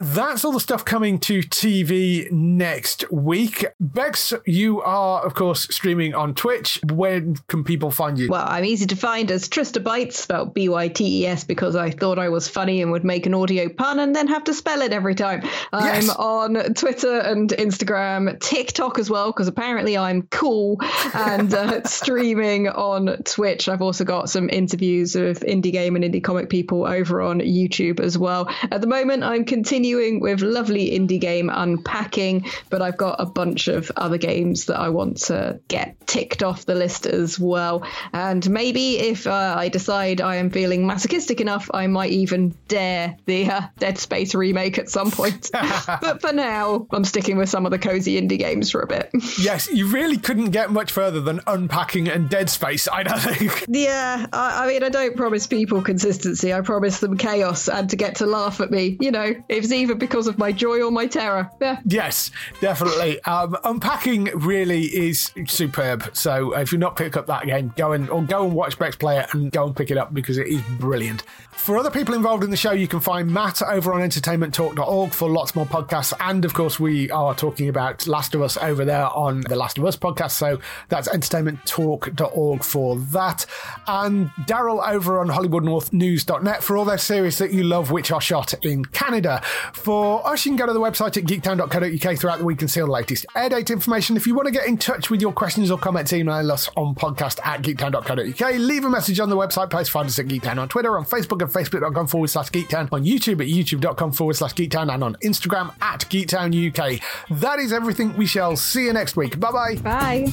That's all the stuff coming to TV next week. Bex, you are, of course, streaming on Twitch. Where can people find you? Well, I'm easy to find as Trista Bytes, spelled B Y T E S, because I thought I was funny and would make an audio pun and then have to spell it every time. I'm Yes. on Twitter and Instagram, TikTok as well, because apparently I'm cool, and uh, streaming on Twitch. I've also got some interviews of indie game and indie comic people over on YouTube as well. At the moment, I'm continuing with lovely indie game unpacking, but I've got a bunch of other games that I want to get ticked off the list as well. And maybe if uh, I decide I am feeling masochistic enough, I might even dare the uh, Dead Space remake at some point. but for now, I'm sticking with some of the cozy indie games for a bit. Yes, you really couldn't get much further than unpacking and Dead Space, I don't think. Yeah, I, I mean, I don't promise people consistency. I promise them chaos and to get to laugh at me. You know, it's either because of my joy or my terror. Yeah. Yes, definitely. Um, unpacking really is superb. So if you've not picked up that game, go and or go and watch Bex play it and go and pick it up because it is brilliant. For other people involved in the show, you can find Matt over on entertainmenttalk.org for lots more podcasts. And of course, we are talking about Last of Us over there on the Last of Us podcast. So that's entertainmenttalk.org for that. And Daryl over on HollywoodNorthNews.net for all their series that you love, which are shot in Canada. For us, you can go to the website at geektown.co.uk throughout the week and see all the latest air date information. If you want to get in touch with your questions or comments, email us on podcast at geektown.co.uk. Leave a message on the website page. Find us at Geektown on Twitter, on Facebook at facebook.com forward slash geektown, on YouTube at youtube.com forward slash geektown, and on Instagram at geektown UK. That is everything. We shall see you next week. Bye bye. Bye.